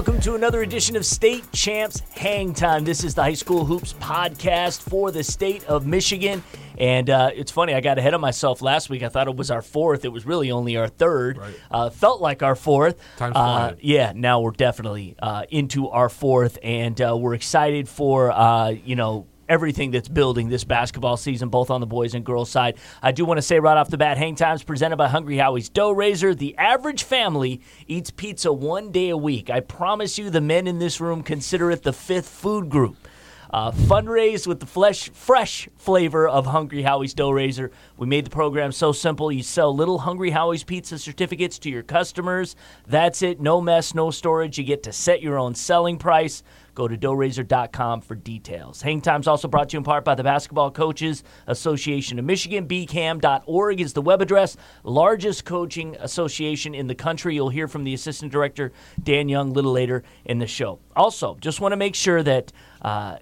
welcome to another edition of State Champs Hang Time. This is the High School Hoops podcast for the state of Michigan. And uh, it's funny, I got ahead of myself last week. I thought it was our fourth. It was really only our third. Right. Uh, felt like our fourth. Time's uh, yeah, now we're definitely uh, into our fourth, and uh, we're excited for uh, you know everything that's building this basketball season, both on the boys and girls side. I do want to say right off the bat, Hang Times presented by Hungry Howie's Dough Raiser. The average family eats pizza one day a week. I promise you, the men in this room consider it the fifth food group. Uh, fundraise with the flesh, fresh flavor of Hungry Howie's Dough Raiser. We made the program so simple. You sell little Hungry Howie's pizza certificates to your customers. That's it. No mess, no storage. You get to set your own selling price. Go to doughraiser.com for details. Hang Time's also brought to you in part by the Basketball Coaches Association of Michigan. bcam.org is the web address. Largest coaching association in the country. You'll hear from the assistant director, Dan Young, a little later in the show. Also, just want to make sure that. Uh,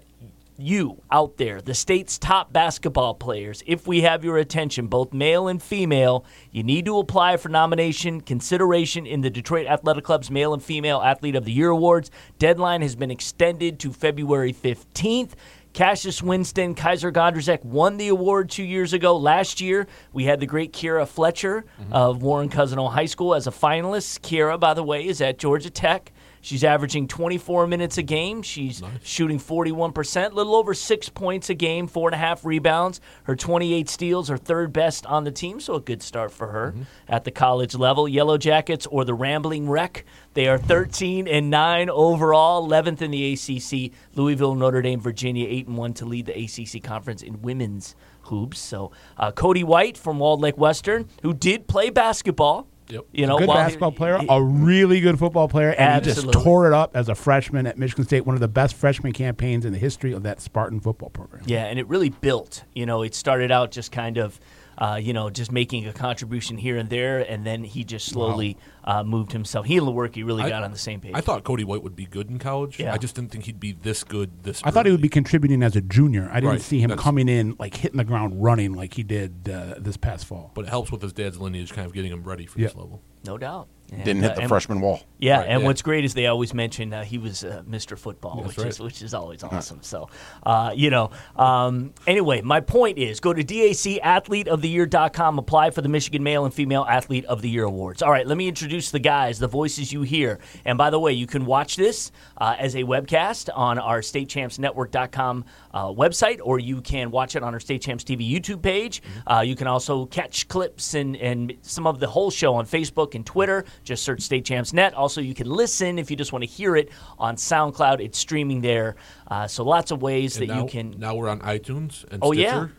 you out there, the state's top basketball players, if we have your attention, both male and female, you need to apply for nomination consideration in the Detroit Athletic Club's Male and Female Athlete of the Year Awards. Deadline has been extended to February 15th. Cassius Winston, Kysre Gondrezick won the award two years ago. Last year, we had the great Kierra Fletcher mm-hmm. of Warren Cousino High School as a finalist. Kierra, by the way, is at Georgia Tech. She's averaging 24 minutes a game. She's shooting 41%, little over six points a game, four and a half rebounds. Her 28 steals are third best on the team, so a good start for her at the college level. Yellow Jackets or the Rambling Wreck, they are 13 and 9 overall, 11th in the ACC. Louisville, Notre Dame, Virginia, 8 and 1 to lead the ACC conference in women's hoops. So uh, Cody White from Walled Lake Western, who did play basketball. Yep. You know, good while he- basketball player, he- a really good football player, and he just tore it up as a freshman at Michigan State. One of the best freshman campaigns in the history of that Spartan football program. Yeah, and it really built. You know, it started out just kind of, uh, you know, just making a contribution here and there, and then he just slowly uh, moved himself. He and Lewerke really I- got on the same page. I thought Cody White would be good in college. Yeah. I just didn't think he'd be this good this I thought he would be contributing as a junior. I didn't Right, see him that's- coming in like hitting the ground running like he did uh, this past fall. But it helps with his dad's lineage, kind of getting him ready for Yeah. this level. no doubt. And, Didn't hit uh, the and- freshman wall. Yeah, Right, and yeah. what's great is they always mention uh, he was uh, Mr. Football, That's which is which is always awesome. So, uh, you know, um, anyway, my point is go to dacathleteoftheyear.com, apply for the Michigan Male and Female Athlete of the Year awards. All right, let me introduce the guys, the voices you hear. And by the way, you can watch this uh, as a webcast on our statechampsnetwork.com uh, website, or you can watch it on our State Champs TV YouTube page. Uh, you can also catch clips and, and some of the whole show on Facebook and Twitter. Just search State Champs Net. Also, you can listen if you just want to hear it on SoundCloud. It's streaming there. Uh, so lots of ways And that now, you can. now we're on iTunes and Oh. Stitcher. Eh,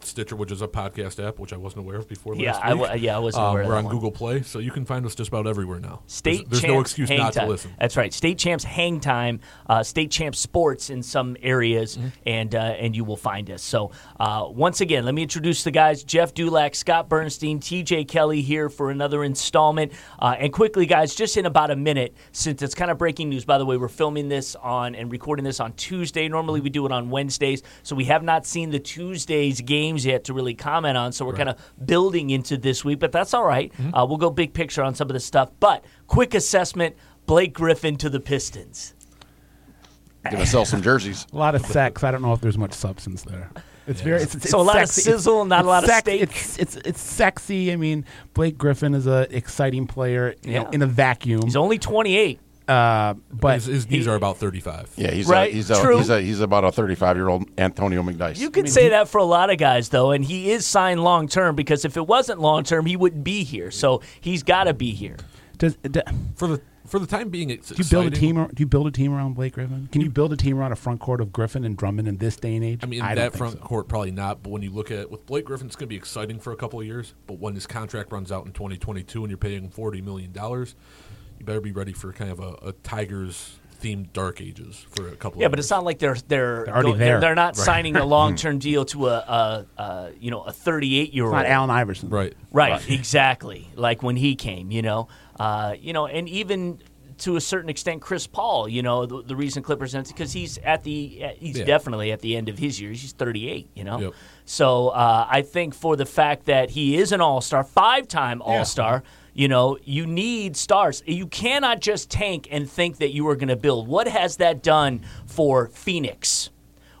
Stitcher, which is a podcast app, which I wasn't aware of before Yeah, last I w- yeah, I wasn't Um, aware We're on one. Google Play, so you can find us just about everywhere now. State there's, there's no excuse not time. to listen. That's right. State Champs Hang Time, uh, State Champs Sports in some areas, Mm-hmm. and uh, and you will find us. So uh, once again, let me introduce the guys: Jeff Dulac, Scott Bernstein, T.J. Kelly here for another installment. Uh, and quickly, guys, just in about a minute, since it's kind of breaking news. By the way, we're filming this on and recording this on Tuesday. Normally we do it on Wednesdays, so we have not seen the Tuesdays games yet to really comment on. So we're kind of building into this week, but that's all right. Mm-hmm. Uh, we'll go big picture on some of this stuff. But quick assessment: Blake Griffin to the Pistons. Gonna sell some jerseys. A lot of sex. I don't know if there's much substance there. It's very it's, it's So a lot of sexy. It's- sizzle, not a it's lot of sex- steak. It's it's it's sexy. I mean, Blake Griffin is an exciting player you know, in a vacuum. He's only 28. Uh, but his, his knees he- are about 35. Yeah, he's Right, a, he's a, true. he's a, he's about a 35 year old Antonio McDyess. You could say that for a lot of guys, though, and he is signed long term because if it wasn't long term, he wouldn't be here. So he's got to be here. does, do For the for the time being, it's you build a team? ar- Do you build a team around Blake Griffin? Can you build a team around a front court of Griffin and Drummond in this day and age? I mean, don't that front so. court probably not. But when you look at with Blake Griffin, it's going to be exciting for a couple of years. But when his contract runs out in 2022 and you're paying him 40 million dollars, you better be ready for kind of a, a Tigers themed Dark Ages for a couple. Of yeah, of but years. it's not like they're they're They're already go- there. They're, not signing a long term deal to a, a, a you know a 38 year old. not Allen Iverson. right. Right, exactly. Like when he came, you know, uh, you know, and even to a certain extent, Chris Paul. You know, the, the reason Clippers because he's at the he's Yeah. definitely at the end of his years. He's 38. You know, Yep. so uh, I think for the fact that he is an All Star, five time All Star. You know, you need stars. You cannot just tank and think that you are going to build. What has that done for Phoenix?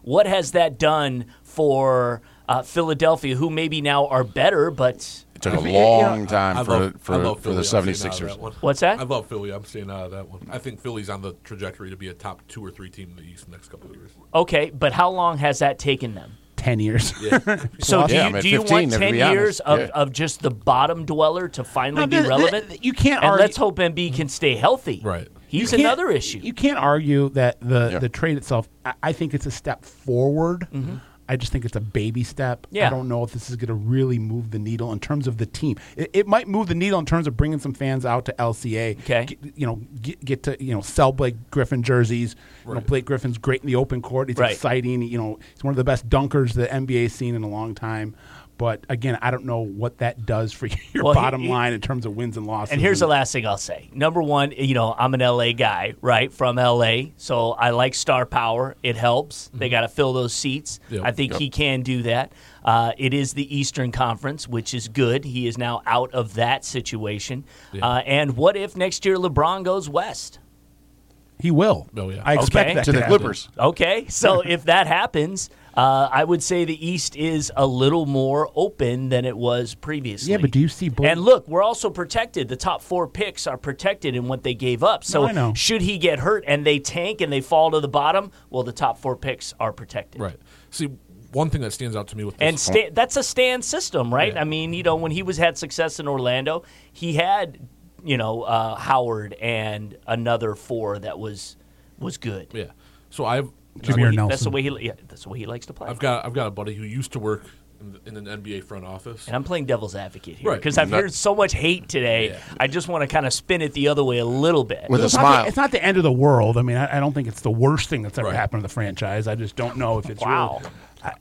What has that done for uh, Philadelphia, who maybe now are better, but It took a long you time I for love, for, I for the Philly. I'm staying out of 76ers. that. What's that? I love Philly. I'm staying out of that one. I think Philly's on the trajectory to be a top two or three team in the East the next couple of years. okay, but how long has that taken them? Ten years. So do Yeah, you, I'm do you 15, want ten years of, Yeah. of just the bottom dweller to finally No, be the- the- relevant? you can't And argue- let's hope Embiid can stay healthy. Right. He's another issue. You can't argue that the Yeah. the trade itself. I, I think it's a step forward. Mm-hmm. I just think it's a baby step. Yeah. I don't know if this is going to really move the needle in terms of the team. It, it might move the needle in terms of bringing some fans out to LCA. Okay. Get- you know, get, get to you know sell Blake Griffin jerseys. You know, Blake Griffin's great in the open court. He's Right. exciting. You know, he's one of the best dunkers the NBA's seen in a long time. But again, I don't know what that does for your Well, bottom he- line in terms of wins and losses. And here's the last thing I'll say. Number one, you know, I'm an LA guy, right? From LA. So I like star power. It helps. They got to fill those seats. Yep. I think he can do that. Uh, it is the Eastern Conference, which is good. He is now out of that situation. Yeah. Uh, and what if next year LeBron goes west? he will. Oh, yeah. I expect Okay. that To the happen. Clippers. Okay, so if that happens, uh, I would say the East is a little more open than it was previously. Yeah, but do you see Blake- And look, we're also protected. The top four picks are protected in what they gave up. So I know. should he get hurt and they tank and they fall to the bottom, well, the top four picks are protected. Right. See, one thing that stands out to me with this, And sta- that's a stand system, right? Yeah. I mean, you know, when he was had success in Orlando, he had, you know, uh, Howard and another four that was was good. yeah. So I've That's Jameer the way Nelson. That's the way he. Yeah, that's the way he likes to play. I've got I've got a buddy who used to work in, the, in an NBA front office. And I'm playing devil's advocate here Right. because I've Not- heard so much hate today. Yeah. I just want to kind of spin it the other way a little bit. With a It's not, smile. the, it's not the end of the world. I mean, I, I don't think it's the worst thing that's ever Right. happened to the franchise. I just don't know if it's wow. really-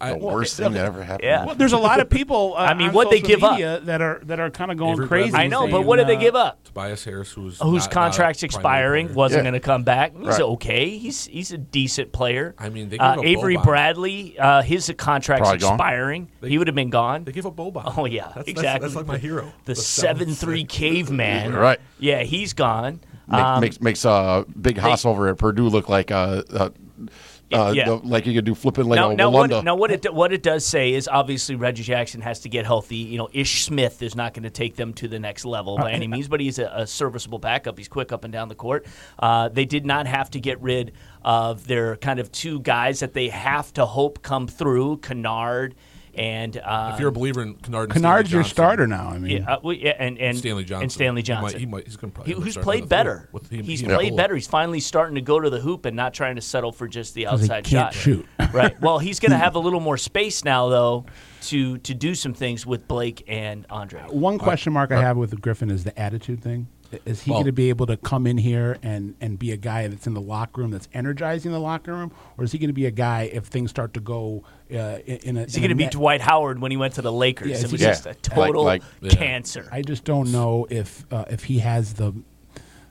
I, The worst thing that ever happened. Yeah. Well, there's a lot of people. Uh, I mean, what they give up. media that are that are kind of going Avery crazy. I know, saying, but what did they uh, give up? Tobias Harris, who's Whose not- not contract's primary expiring wasn't Yeah. going to come back. He's Right. okay. He's he's a decent player. I mean, they uh, gave up Avery Boban. Bradley, uh, his contract's Probably gone. expiring. he would have been gone. They gave up Boban. Oh yeah, that's, exactly. That's, that's like my hero. The seven three caveman. Right. Yeah, he's gone. Make, Um, makes makes uh, Big Haas over at Purdue look like uh, uh, uh, Yeah. the- like you could do flipping like now, a now Walunda. what, now what it what it does say is obviously Reggie Jackson has to get healthy. You know, Ish Smith is not going to take them to the next level by any means, but he's a, a serviceable backup. He's quick up and down the court. Uh, they did not have to get rid of their kind of two guys that they have to hope come through, Kennard and uh, If you're a believer in Kennard, and Kennard's your starter now. I mean, yeah, uh, well, yeah, and and Stanley Johnson. and Stanley He might- Johnson. he might- he's gonna probably He- who's played better. field with him- he's he- played better. He's finally starting to go to the hoop and not trying to settle for just the 'Cause he outside can't shot. shoot. right. Well, he's going to have a little more space now, though, to to do some things with Blake and Andre. one question mark I have with Griffin is the attitude thing. Is he Well- going to be able to come in here and, and be a guy that's in the locker room, that's energizing the locker room, or is he going to be a guy if things start to go uh, in, in a? Is he going to be Dwight Howard when he went to the Lakers? Yeah, it was he- just Yeah. a total Like- like- cancer. I just don't know if uh, if he has the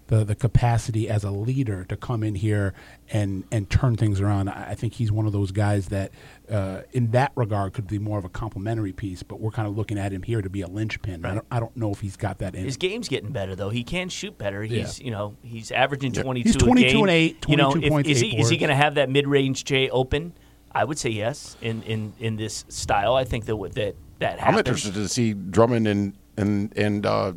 the the capacity as a leader to come in here and and turn things around. I I think he's one of those guys that, uh, in that regard, could be more of a complementary piece. But we're kind of looking at him here to be a linchpin. Right. I, don't, I don't know if he's got that in. His game's getting better though. He can shoot better. He's Yeah. you know he's averaging Yeah. twenty two. He's 22 and eight, You know, if- points, is eight he is he going to have that mid range J open? I would say yes. In in in this style, I think that would- that that I'm interested to see Drummond and and and uh,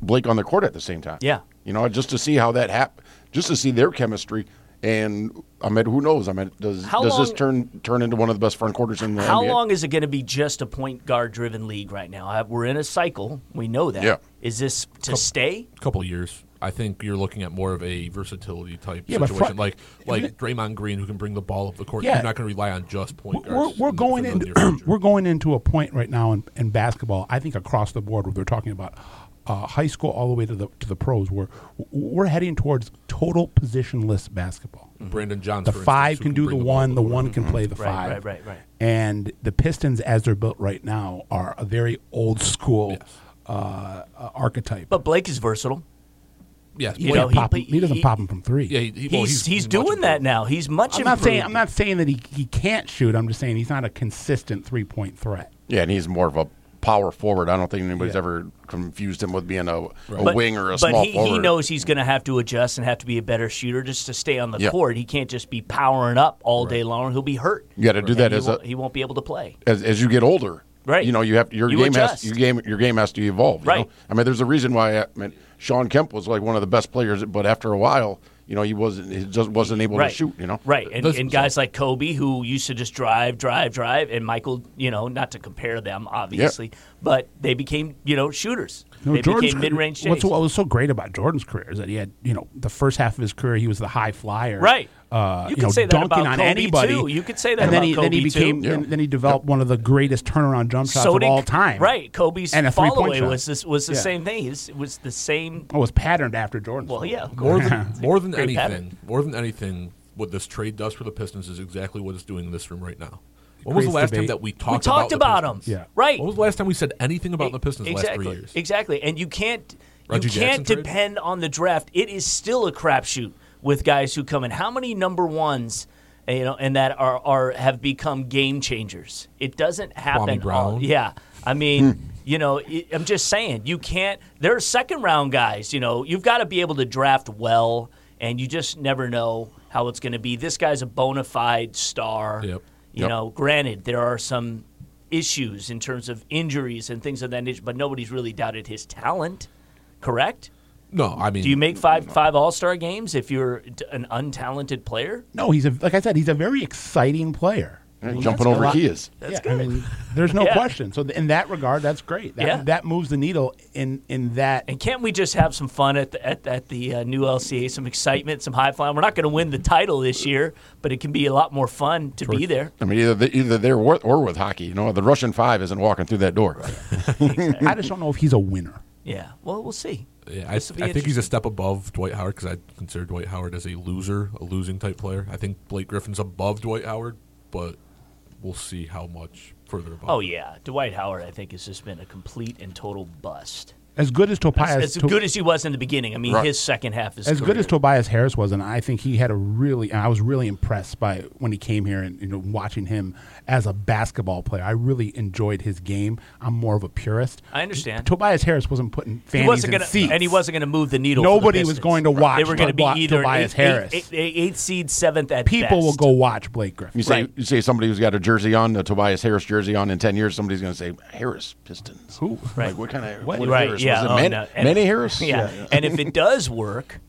Blake on the court at the same time. Yeah. You know, just to see how that hap- just to see their chemistry. And I mean, who knows? I mean, does How does this turn turn into one of the best front quarters in the How NBA? long is it going to be just a point guard driven league right now? Uh, we're in a cycle. We know that. Yeah. Is this to stay? A couple years. I think you're looking at more of a versatility type Yeah, situation, front- like like Draymond Green, who can bring the ball up the court. Yeah. You're not going to rely on just point we're, guards. we're going for into we're going into a point right now in, in basketball. I think across the board, where they're talking about uh, high school all the way to the to the pros, where we're heading towards total positionless basketball. Brandon Johns. The five instance, who can do the bring ball one, up the one can play the Right, five. right, right, right. And the Pistons, as they're built right now, are a very old school Yes. uh, uh, archetype. But Blake is versatile. Yes, he, you know, doesn't pop he- him- he doesn't he- pop him from three. yeah, he, he- well, he's, he's, much doing that now. He's much I'm not saying I'm not saying that he, he can't shoot. I'm just saying he's not a consistent three point threat. Yeah, and he's more of a power forward. I don't think anybody's Yeah. ever confused him with being a, a But- wing or a small he, forward. But he knows he's going to have to adjust and have to be a better shooter just to stay on the Yeah. court. He can't just be powering up all day long. He'll be hurt. You gotta do And that he as a- won't, he won't be able to play. as, as you get older, Right. You know, you have your You game adjust. has your game your game has to evolve. you Right. know? I mean, there's a reason why I mean, Shawn Kemp was like one of the best players, but after a while, you know, he wasn't he just wasn't able right. to shoot. You know, right? And, and guys like Kobe, who used to just drive, drive, drive, and Michael, you know, not to compare them, obviously, but they became, you know, shooters. No, they Jordan's became mid-range. What's what was so great about Jordan's career is that he had, you know, the first half of his career he was the high flyer, Right. Uh, You you, could know, say that dunking about on Kobe, anybody. too. You could say that and then about he, then he Kobe, too. became, Yeah. then, then he developed one of the greatest turnaround jump shots so of did- all time. Right. Kobe's And a fall three-point shot. was this was the Yeah. same thing. His- It was the same. Oh, it was patterned after Jordan. Well, yeah, More than more than anything, pattern. more than anything, what this trade does for the Pistons is exactly what it's doing in this room right now. When was the creates last time that we We talked talked about, about, the him. Pistons? Yeah. Right. When was the last time we said anything about the Pistons the last three years? Exactly. And you can't Reggie you Jackson can't trade? depend on the draft. It is still a crapshoot with guys who come in. How many number ones, uh, you know, and that are are have become game changers? It doesn't happen. All- yeah. I mean, you know, I'm just saying you can't. There are second round guys. You know, you've got to be able to draft well, and you just never know how it's going to be. This guy's a bona fide star. Yep. You Yep. know, granted, there are some issues in terms of injuries and things of that nature, but nobody's really doubted his talent. Correct? No, I mean, Do you make five five All Star games if you're d- an untalented player? no, he's a like I said, he's a very exciting player. Yeah, Well, jumping over a lot- keys. That's yeah, good. I mean, there's no Yeah. question. So th- in that regard, that's great. That, Yeah. that moves the needle in in that. And can't we just have some fun at the, at, at the uh, new LCA, some excitement, some high flying? We're not going to win the title this year, but it can be a lot more fun to be there. I mean, either they, either there or, or with hockey. You know, the Russian five isn't walking through that door. I just don't know if he's a winner. Yeah. Well, we'll see. I, I This will be think he's a step above Dwight Howard because I consider Dwight Howard as a loser, a losing type player. I think Blake Griffin's above Dwight Howard, but we'll see how much further above. Oh yeah, Dwight Howard, I think has just been a complete and total bust. As good as Tobias, As, as To- good as he was in the beginning, I mean, Right. his second half is as good as Tobias Harris was, and I think he had a really, and I was really impressed by when he came here and you know watching him as a basketball player. I really enjoyed his game. I'm more of a purist. I understand. Tobias Harris wasn't putting He wasn't in gonna, seats, and he wasn't going to move the needle. for the Nobody was going to watch They were going to be either Tobias eight, Harris. eight- eight- eighth seed, seventh at People will go watch Blake Griffin. You say Right. you say somebody who's got a jersey on, a Tobias Harris jersey on, in ten years, somebody's going to say Harris Pistons. Who? Right. Like what kind of What? what Right, Harris? Yeah, Was it oh, Man- no, and- Manny Harris? Yeah. and if it does work,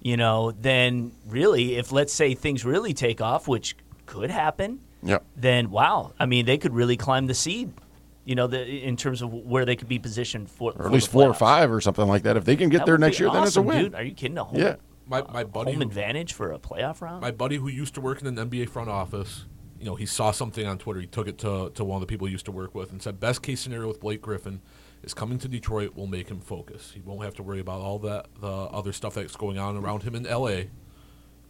you know, then really, if let's say things really take off, which could happen, Yeah. then wow, I mean, they could really climb the seed. You know, the, in terms of where they could be positioned for, Or at least four or five or something like that. If they can get there next year, then it's a win. Dude, are you kidding? A home, Yeah. my my buddy, home who- advantage for a playoff round? my buddy who used to work in an NBA front office, you know, he saw something on Twitter. He took it to, to one of the people he used to work with and said, best case scenario with Blake Griffin is coming to Detroit will make him focus. He won't have to worry about all that the other stuff that's going on around him in L.A.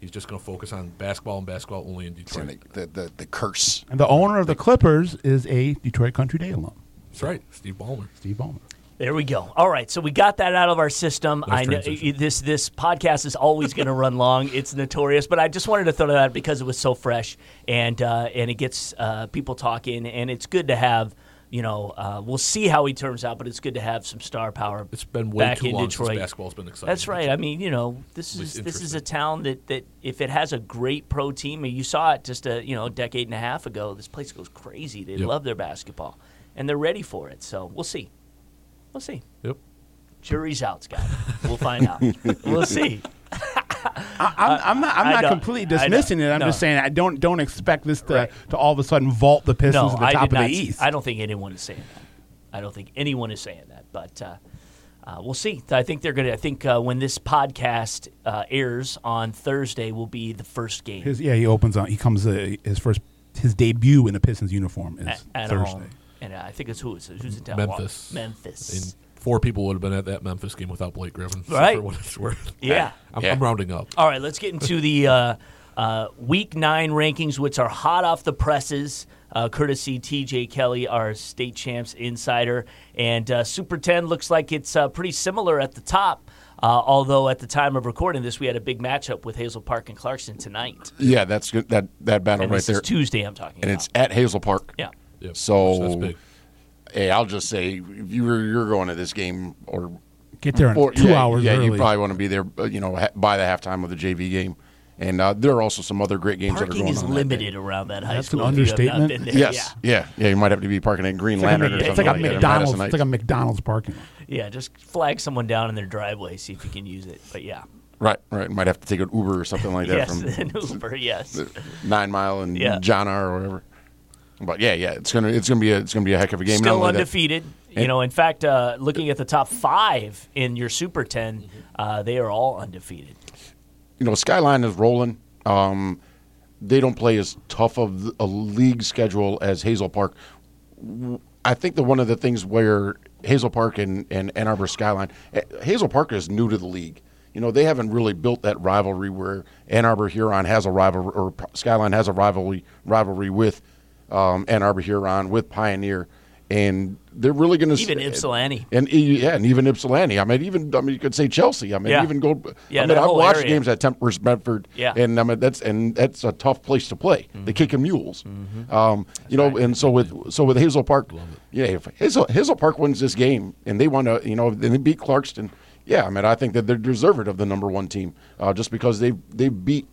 He's just going to focus on basketball and basketball only in Detroit. And the, the, the, the curse. And the owner of the Clippers is a Detroit Country Day alum, That's right, Steve Ballmer. Steve Ballmer. There we go. All right, so we got that out of our system. Nice I know transition. this this podcast is always going to run long. It's notorious, but I just wanted to throw that out because it was so fresh and uh, and it gets uh, people talking, and it's good to have. You know, uh, we'll see how he turns out, but it's good to have some star power. It's been way back too in long Detroit. since basketball's been exciting. That's right. I mean, you know, this is this is a town that, that if it has a great pro team, and you saw it just a you know a decade and a half ago, this place goes crazy. They Yep. love their basketball, and they're ready for it. So we'll see. We'll see. Yep. Jury's out, Scott. We'll find out. we'll see. I, I'm, I'm not. I'm I not know. completely I dismissing it. I'm No. just saying I don't don't expect this to Right. to all of a sudden vault the Pistons No, to the I top of the East. I don't think anyone is saying that. I don't think anyone is saying that. But uh, uh, we'll see. I think they're gonna. I think uh, when this podcast uh, airs on Thursday, will be the first game His, yeah, he opens on. He comes uh, his first his debut in a Pistons uniform is at, at Thursday. home. And uh, I think it's who is it? Who's in town? Memphis. Memphis. And four people would have been at that Memphis game without Blake Griffin. so Right. For what it's worth. Yeah. I'm, Yeah. I'm rounding up. All right, let's get into the uh, uh, week nine rankings, which are hot off the presses, uh, courtesy TJ Kelly, our state champs insider. And uh, Super 10 looks like it's uh, pretty similar at the top. Uh, although at the time of recording this, we had a big matchup with Hazel Park and Clarkston tonight. Yeah, that's good. That that battle And right this there, is Tuesday, I'm talking and about. it's at Hazel Park. yeah. Yep. So that's big. Hey, I'll just say if you were you're going to this game or Get there in or- two yeah, hours yeah, early. you probably want to be there. uh, You know, by the halftime of the JV game, and uh, there are also some other great games that are going is on. that day. limited around that high That's an school. if you not understatement. been there. Yes, yeah. yeah, You might have to be parking at Green It's like, a, Lantern Mc- or it's like something a that. McDonald's. It's like a McDonald's parking. Yeah. yeah, just flag someone down in their driveway, see if you can use it. But yeah, Right, right. Might have to take an Uber or something like that yes, from an Uber, yes. Nine Mile and Yeah. John R or whatever. But yeah, yeah, it's gonna it's gonna be a it's gonna be a heck of a game. Still only that- undefeated. You know, in fact, uh, looking at the top five in your Super 10, uh, they are all undefeated. you know, Skyline is rolling. Um, they don't play as tough of a league schedule as Hazel Park. I think that one of the things where Hazel Park and, and Ann Arbor Skyline, eh, Hazel Park is new to the league. You know, they haven't really built that rivalry where Ann Arbor Huron has a rivalry or Skyline has a rivalry rivalry with um, Ann Arbor Huron with Pioneer, and they're really going to Even Ypsilanti. and e- yeah, and even Ypsilanti. I mean, even I mean, you could say Chelsea. I mean, Yeah. even go. Yeah, I mean, I've watched area. games at Temperance Bedford. Yeah. and I mean that's and that's a tough place to play. Mm-hmm. The kicking mules. Um, you know, and so with so with Hazel Park, yeah, if Hazel, Hazel Park wins this game and they want to, you know, and they beat Clarkston. Yeah, I mean, I think that they're deserving of the number one team uh, just because they they beat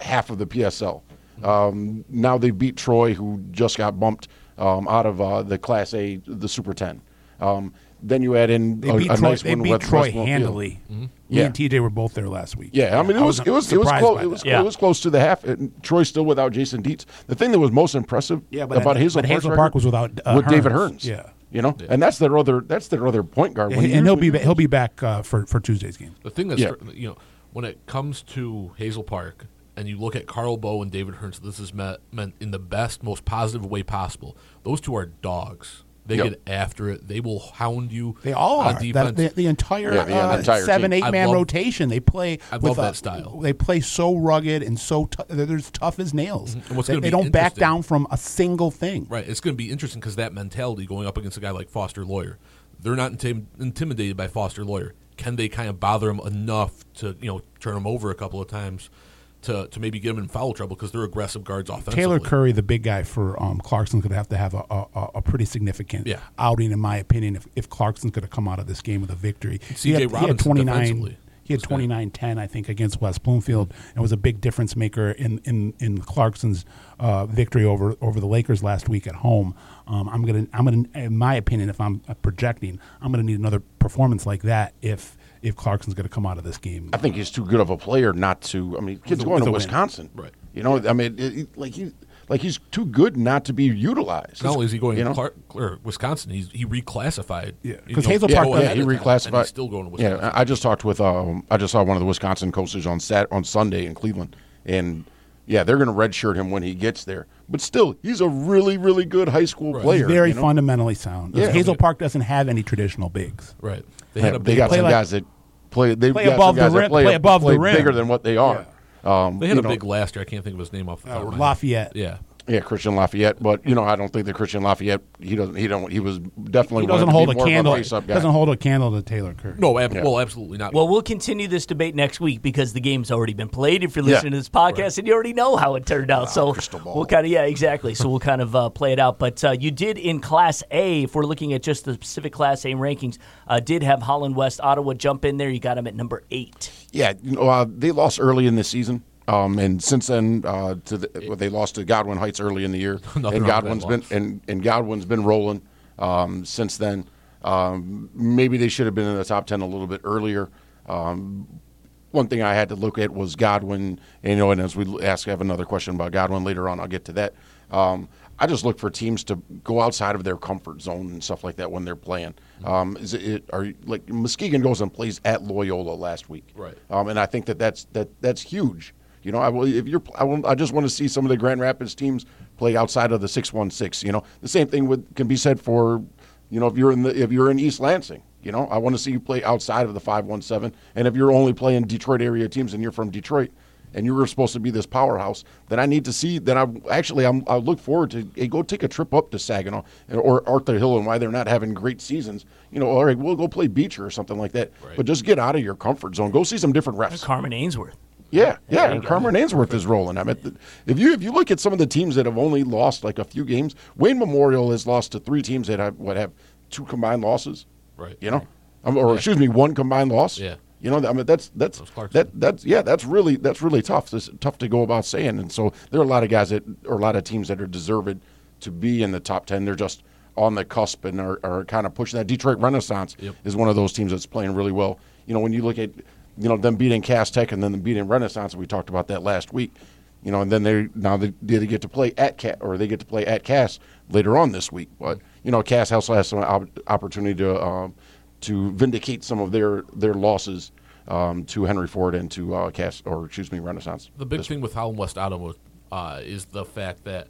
half of the PSL. Um, now they beat Troy, who just got bumped um, out of uh, the Class A, the Super Ten. Um, then you add in They a, beat a Troy. nice they win beat with Troy West Bloomfield. handily. Me Yeah. and TJ were both there last week. Yeah, I mean it was it was it was close. It was. Yeah. it was close to the half. And Troy's still without Jason Dietz. The thing that was most impressive Yeah, but- about Hazel, but Hazel Park was without, uh, with David Hearns. Hearns. Yeah. you know, and that's their other that's their other point guard. When and, you- and he'll be ba- he'll be back uh, for for Tuesday's game. The thing that's Yeah. you know when it comes to Hazel Park and you look at Carl Bow and David Hearns, this is meant, meant in the best, most positive way possible. Those two are dogs. They Yep. get after it. They will hound you. They all on are. defense. That, the, the entire, Yeah, the uh, entire seven team. eight I man love- rotation. They play. I with love a- that style. They play so rugged and so tou- they're they're as tough as nails. Mm-hmm. What's They, they be don't back down from a single thing. Right. It's going to be interesting because that mentality going up against a guy like Foster Loyer, they're not intim- intimidated by Foster Loyer. Can they kind of bother him enough to you know turn him over a couple of times to, to maybe get him in foul trouble because they're aggressive guards offensively? Taylor Currie, the big guy for um, Clarkston's going to have to have a, a, a pretty significant Yeah. outing, in my opinion, if, if Clarkston's going to come out of this game with a victory. C.J. he had, he had 29. He had 29 10, I think, against West Bloomfield and was a big difference maker in, in, in Clarkston's uh, victory over over the Lakers last week at home. Um, I'm gonna I'm gonna in my opinion, if I'm uh, projecting, I'm gonna need another performance like that if if Clarkston's gonna come out of this game. I think he's too good of a player not to. I mean, kid's going to a win. Wisconsin, Right. You know, I mean, it, it- like he like he's too good not to be utilized. Not only is he going you to know? Clark, or Wisconsin, he's he reclassified. Yeah, you 'cause know, Hazel to Park go yeah, he at and reclassified. he's still going to Wisconsin. Yeah, I I just talked with um, I just saw one of the Wisconsin coaches on Sat on Sunday in Cleveland, and yeah, they're going to redshirt him when he gets there. But still, he's a really, really good high school Right. player. Very you know? fundamentally sound. Yeah. Hazel Park doesn't have any traditional bigs. right. They Yeah, had a they got play some like- guys that play. They Play above the guys rim- Play, play above the play rim. bigger than what they are. Um, They had a know, big last year. I can't think of his name off the top Uh, of my head. Lafayette. Yeah. Yeah, Christian Lafayette, but you know, I don't think that Christian Lafayette. He doesn't. He don't. He was definitely. He doesn't hold a candle. face-up. Doesn't hold a candle to Taylor Kirk. No, ab- Yeah. well, absolutely not. Well, we'll continue this debate next week because the game's already been played. If you're Yeah. listening to this podcast, and you already know how it turned out, so we'll kind of yeah, exactly. So we'll kind of uh, play it out. But uh, you did in Class A, if we're looking at just the specific Class A rankings, uh, did have Holland West Ottawa jump in there. You got them at number eight. Yeah, you know, uh, they lost early in the season, um, and since then, uh, to the, well, they lost to Godwin Heights early in the year, Nothing and Godwin's been and, and Godwin's been rolling um, since then. Um, maybe they should have been in the top ten a little bit earlier. Um, one thing I had to look at was Godwin, and, you know, and as we ask, I have another question about Godwin later on. I'll get to that. Um, I just look for teams to go outside of their comfort zone and stuff like that when they're playing. Um, is it are like Muskegon goes and plays at Loyola last week, Right. Um, and I think that that's that that's huge. You know, I will, if you're, I, will, I just want to see some of the Grand Rapids teams play outside of the six one six. You know, the same thing with can be said for, you know, if you're in the if you're in East Lansing. You know, I want to see you play outside of the five one seven. And if you're only playing Detroit area teams and you're from Detroit, and you were supposed to be this powerhouse, then I need to see. Then I actually I'm, I look forward to hey, go take a trip up to Saginaw or Arthur Hill and why they're not having great seasons. You know, all right, we'll go play Beecher or something like that. Right. But just get out of your comfort zone. Go see some different refs. Carman-Ainsworth. Yeah, yeah. And. Carman-Ainsworth is rolling. I mean, if you if you look at some of the teams that have only lost like a few games, Wayne Memorial has lost to three teams that have what have two combined losses. Right. You know, um, or excuse me, one combined loss. Yeah. You know, I mean that's that's that that's yeah, that's really that's really tough. It's tough to go about saying. And so there are a lot of guys that or a lot of teams that are deserved to be in the top ten. They're just on the cusp and are, are kind of pushing that. Detroit Renaissance Yep. is one of those teams that's playing really well. You know, when you look at you know them beating Cass Tech and then them beating Renaissance, we talked about that last week. You know, and then they now they, they get to play at Cat or they get to play at Cass later on this week. But you know, Cass also has some op- opportunity to um, to vindicate some of their their losses um, to Henry Ford and to uh, Cass or excuse me Renaissance. The big thing with Holland West Ottawa uh, is the fact that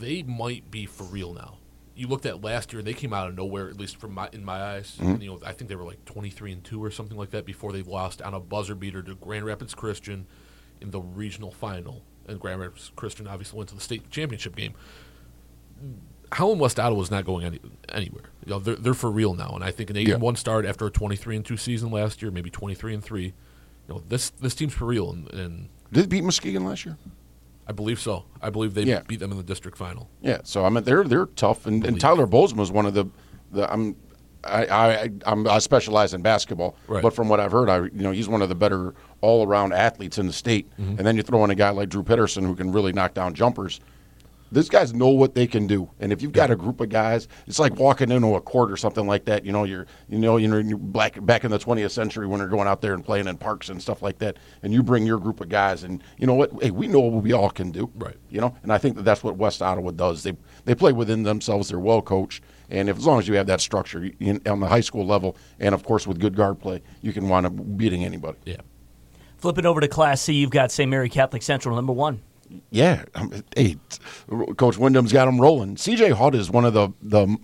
they might be for real now. You looked at last year, and they came out of nowhere. At least from my in my eyes, Mm-hmm. you know, I think they were like twenty three and two or something like that before they lost on a buzzer beater to Grand Rapids Christian in the regional final. And Grand Rapids Christian obviously went to the state championship game. Holland West Ottawa is not going any, anywhere. You know, they're, they're for real now, and I think an eight Yeah. and one start after a twenty three and two season last year, maybe twenty three and three. You know, this this team's for real, and, and Did they beat Muskegon last year? I believe so. I believe they Yeah. beat them in the district final. Yeah, so I mean they're they're tough, and, and Tyler Bozeman was one of the the I'm. I, I I'm, I specialize in basketball, Right. but from what I've heard, I you know he's one of the better all around athletes in the state. Mm-hmm. And then you throw in a guy like Drew Peterson who can really knock down jumpers. These guys know what they can do, and if you've got a group of guys, it's like walking into a court or something like that. You know, you're you know you know you're back back in the 20th century when they're going out there and playing in parks and stuff like that, and you bring your group of guys, and you know what? Hey, we know what we all can do, Right. You know, and I think that that's what West Ottawa does. They they play within themselves. They're well coached, and if as long as you have that structure in, on the high school level, and of course with good guard play, you can wind up beating anybody. Yeah. Flipping over to Class C, you've got St. Mary Catholic Central, number one. Yeah, um, hey, Coach Wyndham's got him rolling. C.J. Hutt is one of the the.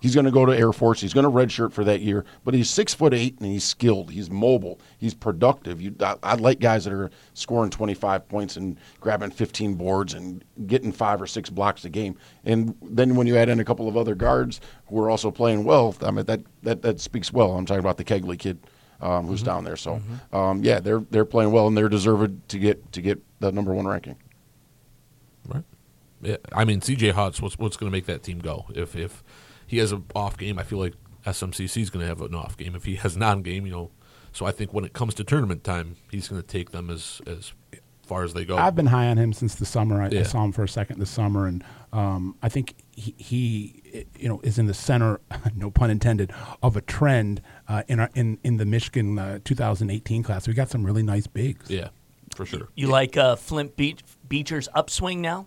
He's going to go to Air Force. He's going to redshirt for that year, but he's six foot eight and he's skilled. He's mobile. He's productive. You, I, I like guys that are scoring twenty five points and grabbing fifteen boards and getting five or six blocks a game. And then when you add in a couple of other guards who are also playing well, I mean that that that speaks well. I'm talking about the Kegley kid. Um, who's down there? So, um, yeah, they're they're playing well and they're deserved to get to get the number one ranking. Right. Yeah. I mean, CJ Hutz, what's what's going to make that team go? If if he has an off game, I feel like SMCC is going to have an off game. If he has non game, you know. So I think when it comes to tournament time, he's going to take them as as far as they go. I've been high on him since the summer. I, I saw him for a second this summer, and um, I think he, he, you know, is in the center, no pun intended, of a trend uh, in our in in the Michigan uh, 2018 class. We got some really nice bigs. yeah, for sure. You like uh, Flint Beach, Beecher's upswing now?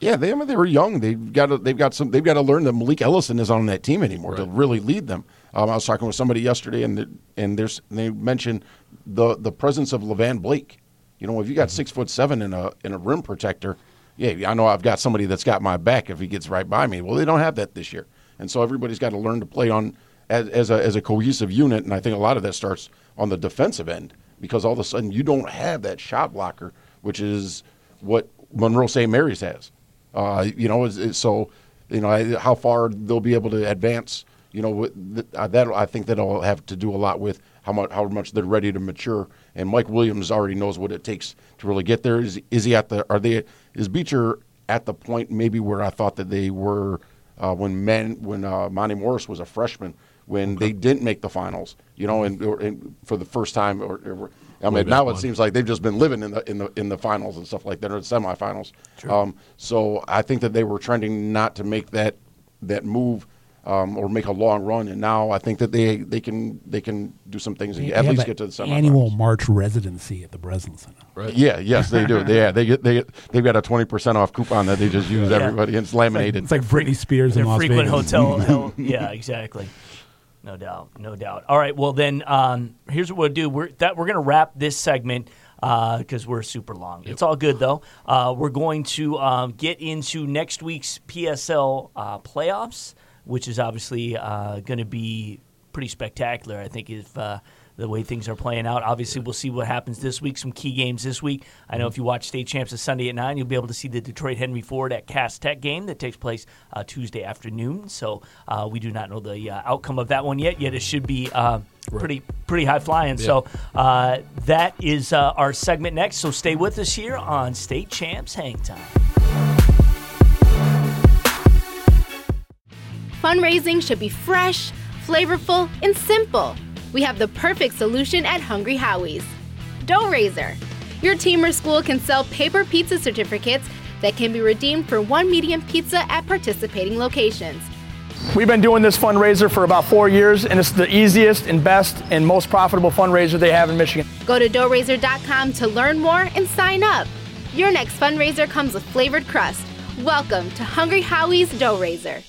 Yeah, they I mean, they were young. They've got to, they've got some they've got to learn that Malik Ellison is on that team anymore to really lead them. Um, I was talking with somebody yesterday, and the- and there's they mentioned the the presence of Levan Blake. You know, if you got Mm-hmm. six foot seven in a in a rim protector, yeah, I know I've got somebody that's got my back if he gets right by me. Well, they don't have that this year, and so everybody's got to learn to play on as, as a as a cohesive unit. And I think a lot of that starts on the defensive end because all of a sudden you don't have that shot blocker, which is what Monroe St. Mary's has. Uh, you know, so you know I- how far they'll be able to advance. You know, th- uh, that I think that'll have to do a lot with how much how much they're ready to mature. And Mike Williams already knows what it takes to really get there. Is is he at the? Are they? Is Beecher at the point maybe where I thought that they were uh, when man when uh, Monty Morris was a freshman when they didn't make the finals. You know, and, and for the first time or. or I mean, back now it seems like they've just been living in the in the in the finals and stuff like that, or the semifinals. Um, so I think that they were trending not to make that that move um, or make a long run, and now I think that they they can they can do some things and They at have least get to the semifinals. annual March residency at the Breslin Center. Right. Yeah, yes, they do. they, yeah. They get they they've got a twenty percent off coupon that they just use Yeah. everybody, and it's laminated. It's like Britney Spears in Their Las frequent Vegas. hotel. yeah, exactly. No doubt, no doubt. All right, well then, um, here's what we'll do. We're that we're gonna wrap this segment because we're super long. It's all good though. Uh, we're going to um, get into next week's PSL uh, playoffs, which is obviously uh, going to be pretty spectacular. I think if uh, the way things are playing out. Obviously, we'll see what happens this week. Some key games this week. I know if you watch state champs this Sunday at nine, you'll be able to see the Detroit Henry Ford at Cass Tech game that takes place uh, Tuesday afternoon. So uh, we do not know the uh, outcome of that one yet. Yet it should be. Uh, Pretty, pretty high flying. So uh, that is uh, our segment next. So stay with us here on State Champs Hang Time. Fundraising should be fresh, flavorful, and simple. We have the perfect solution at Hungry Howie's. Dough Raiser. Your team or school can sell paper pizza certificates that can be redeemed for one medium pizza at participating locations. We've been doing this fundraiser for about four years, and it's the easiest and best and most profitable fundraiser they have in Michigan. Go to doughRaiser.com to learn more and sign up. Your next fundraiser comes with flavored crust. Welcome to Hungry Howie's Dough Raiser.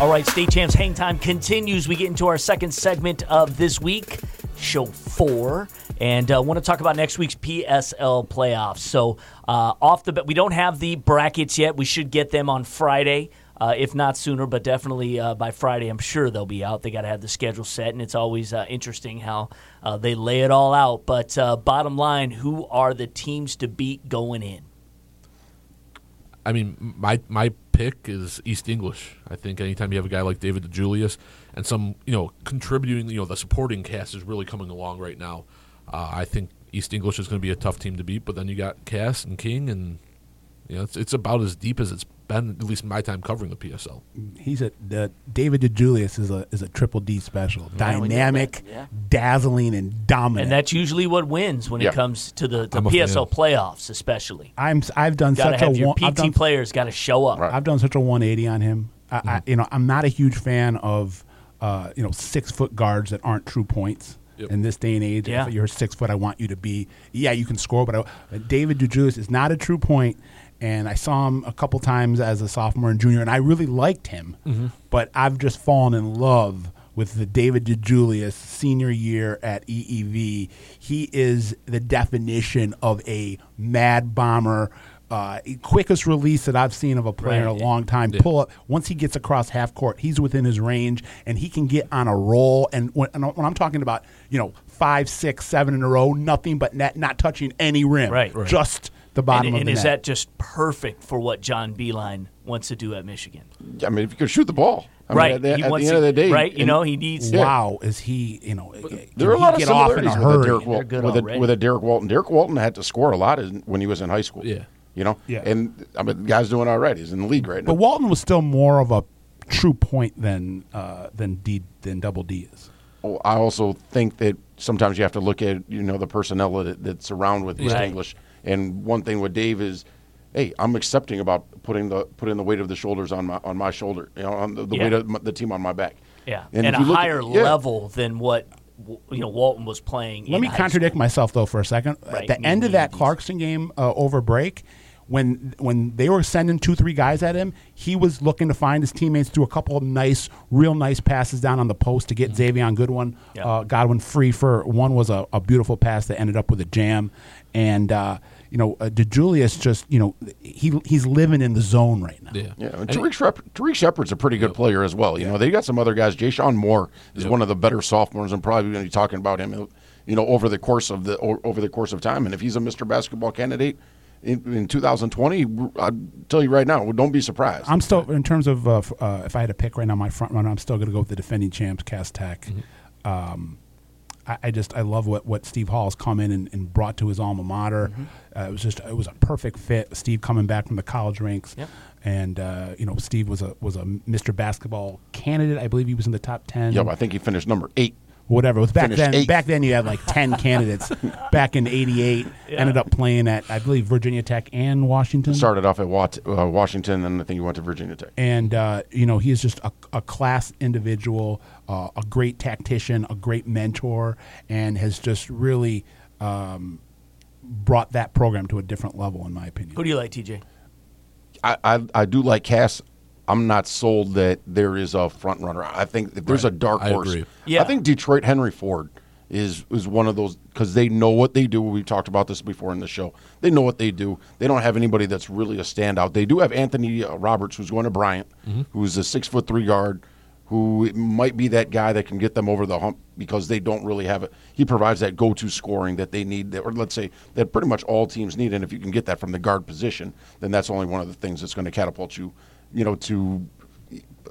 All right, State Champs Hang Time continues. We get into our second segment of this week, show four, and uh, want to talk about next week's PSL playoffs. So, uh, off the we don't have the brackets yet. We should get them on Friday, uh, if not sooner, but definitely uh, by Friday. I'm sure they'll be out. They got to have the schedule set, and it's always uh, interesting how uh, they lay it all out. But bottom line, who are the teams to beat going in? I mean, my my pick is East English. I think anytime you have a guy like David DeJulius and some, you know, contributing, you know, the supporting cast is really coming along right now. Uh, I think East English is going to be a tough team to beat, but then you got Cass and King, and you know, it's it's about as deep as it's been at least my time covering the PSL. He's a the David DeJulius is a is a triple D special, dynamic, Yeah. dazzling, and dominant. And that's usually what wins when Yeah. it comes to the, the PSL fan. playoffs, especially. I'm I've done Got to such a your one, I've PT done, players got to show up. Right. I've done such a 180 on him. I, I, Mm-hmm. you know, I'm not a huge fan of uh, you know six foot guards that aren't true points. Yep. In this day and age, Yeah. if you're six foot, I want you to be. Yeah, you can score, but I, but David DeJulius is not a true point, and I saw him a couple times as a sophomore and junior, and I really liked him. Mm-hmm. But I've just fallen in love with the David DeJulius senior year at EEV. He is the definition of a mad bomber. Uh, quickest release that I've seen of a player in Right. a long time. Pull up once he gets across half court, he's within his range, and he can get on a roll. And when, and when I'm talking about you know five, six, seven in a row, nothing but net, not touching any rim, Right. Right. just the bottom And, of and the is net. that just perfect for what John Beilein wants to do at Michigan? I mean, if you could shoot the ball, I mean, right. At the, at the end to- of the day, right? You and know, he needs. Yeah. wow, is he? You know, There are a lot of get a similarities with a. Derrick, They're Wal- with, a, with a Derrick Walton. Derrick Walton had to score a lot as, when he was in high school. Yeah. you know. Yeah. and I mean, the guy's doing all right. He's in the league right now. But Walton was still more of a true point than uh, than D than Double D is. Oh, I also think that sometimes you have to look at you know the personnel that, that's around with East Right. English. And one thing with Dave is, hey, I'm accepting about putting the putting the weight of the shoulders on my on my shoulder, you know, on the, the Yeah. weight of my, the team on my back. Yeah, And and, a you look at- higher yeah. level than what you know Walton was playing. Let in me high contradict school. myself though for a second. Right, At the me end of that neither. Clarkston game uh, over break, when when they were sending two three guys at him, he was looking to find his teammates through a couple of nice, real nice passes down on the post to get Xavier Goodwin, Yeah. uh, Godwin free for one was a, a beautiful pass that ended up with a jam, and uh, you know uh, DeJulius just you know he he's living in the zone right now. Yeah. Yeah, and Tariq, Shep- Tariq Shepard's a pretty good player as well. You know, they got some other guys. Jay Sean Moore is one of the better sophomores, and probably going to be talking about him, you know, over the course of the over the course of time. And if he's a Mr. Basketball candidate in, in 2020, I'll tell you right now, don't be surprised. I'm still in terms of uh, f- uh, if I had to pick right now my front runner, I'm still going to go with the defending champs, Cass Tech. Mm-hmm. Um, I, I just I love what, what Steve Hall has come in and, and brought to his alma mater. Mm-hmm. Uh, it was just it was a perfect fit. Steve coming back from the college ranks, Yep. and uh, you know Steve was a was a Mr. Basketball candidate. I believe he was in the top ten. yeah, I think he finished number eight. Whatever it was back Finished then. eighth. Back then, you had like ten candidates. Back in '88, ended up playing at I believe Virginia Tech and Washington. Started off at Wat, uh, Washington, and then I think he went to Virginia Tech. and uh, you know he is just a, a class individual, uh, a great tactician, a great mentor, and has just really um, brought that program to a different level, in my opinion. Who do you like, TJ? I, I, I do like Cass. I'm not sold that there is a front runner. I think if there's Right. a dark I horse, agree. Yeah. I think Detroit Henry Ford is is one of those because they know what they do. We talked about this before in the show. They know what they do. They don't have anybody that's really a standout. They do have Anthony uh, Roberts, who's going to Bryant, who's a six foot three guard, who might be that guy that can get them over the hump because they don't really have it. He provides that go to scoring that they need, or let's say that pretty much all teams need. And if you can get that from the guard position, then that's only one of the things that's going to catapult you, you know, to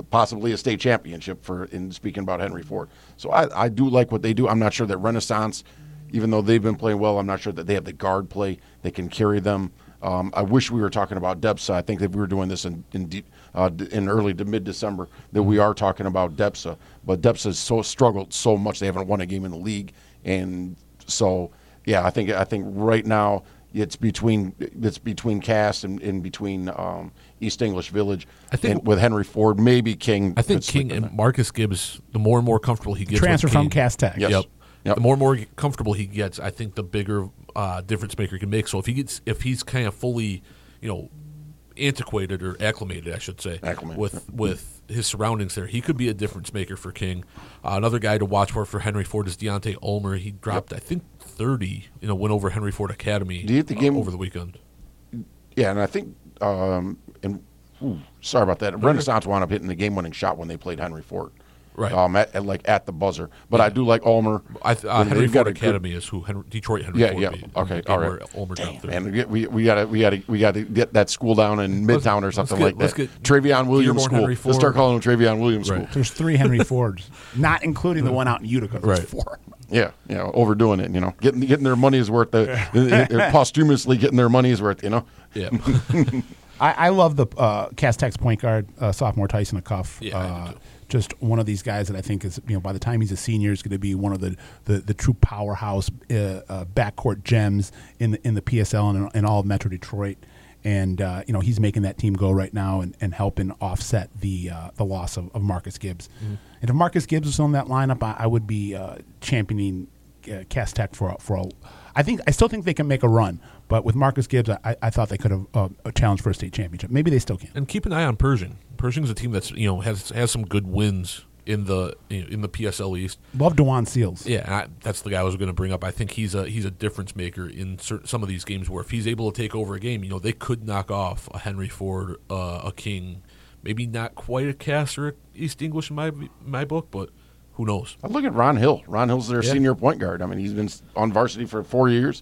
possibly a state championship for in speaking about Henry Ford. So I, I do like what they do. I'm not sure that Renaissance, even though they've been playing well, I'm not sure that they have the guard play that can carry them. Um, I wish we were talking about Depsa. I think that we were doing this in in, de- uh, in early to mid December that we are talking about Depsa, but Depsa's so struggled so much they haven't won a game in the league, and so yeah, I think I think right now it's between it's between Cass and in between um, East English Village. I think- and with Henry Ford, maybe King. I think King and that. Marcus Gibbs, the more and more comfortable he gets, Transfer with from King, Cass Tech. Yes. Yep. Yep. The more and more comfortable he gets, I think the bigger uh, difference maker he can make. So if he gets, if he's kind of fully, you know, antiquated or acclimated, I should say, Acclimated. with with his surroundings there, he could be a difference maker for King. Uh, another guy to watch for for Henry Ford is Deontay Ulmer. He dropped, I think, thirty. You know, went over Henry Ford Academy. Do you think the uh, game- over the weekend? Yeah, and I think um, and ooh, sorry about that. Renaissance wound up hitting the game-winning shot when they played Henry Ford. Right. Um, at, at, like at the buzzer, but I do like Ulmer. I th- uh, Henry Ford a good- Academy is who Henry, Detroit Henry Yeah, Ford yeah. beat. in Okay, all right. where Ulmer dropped 30. And we, we, we gotta we gotta we gotta get that school down in Midtown or let's something get- like let's that. get Travion Williams School. Henry Let's start calling them Travion Williams Right. School. There's three Henry Fords, not including the one out in Utica. There's Right. four. Yeah, yeah, overdoing it. You know, getting getting their money's worth. The, posthumously getting their money's worth. You know. Yeah. I, I love the uh, Cass Tech's point guard, uh, sophomore Tyson Cuff. Yeah, I do uh, too. just one of these guys that I think is, you know, by the time he's a senior, is going to be one of the, the, the true powerhouse uh, uh, backcourt gems in the in the PSL and in all of Metro Detroit. And uh, you know he's making that team go right now and, and helping offset the uh, the loss of, of Marcus Gibbs. Mm-hmm. And if Marcus Gibbs was on that lineup, I, I would be uh, championing uh, Cass Tech for a, for a. I think I still think they can make a run, but with Marcus Gibbs, I, I thought they could have uh, challenged for a state championship. Maybe they still can. and keep an eye on Pershing. Pershing's a team that's you know has has some good wins in the you know, in the PSL East. Love Dewan Seals. Yeah, I, that's the guy I was going to bring up. I think he's a he's a difference maker in certain, some of these games where if he's able to take over a game, you know, they could knock off a Henry Ford, uh, a King, maybe not quite a Cass or a East English in my my book, but who knows? I look at Ron Hill. Ron Hill's their Yeah. senior point guard. I mean, he's been on varsity for four years.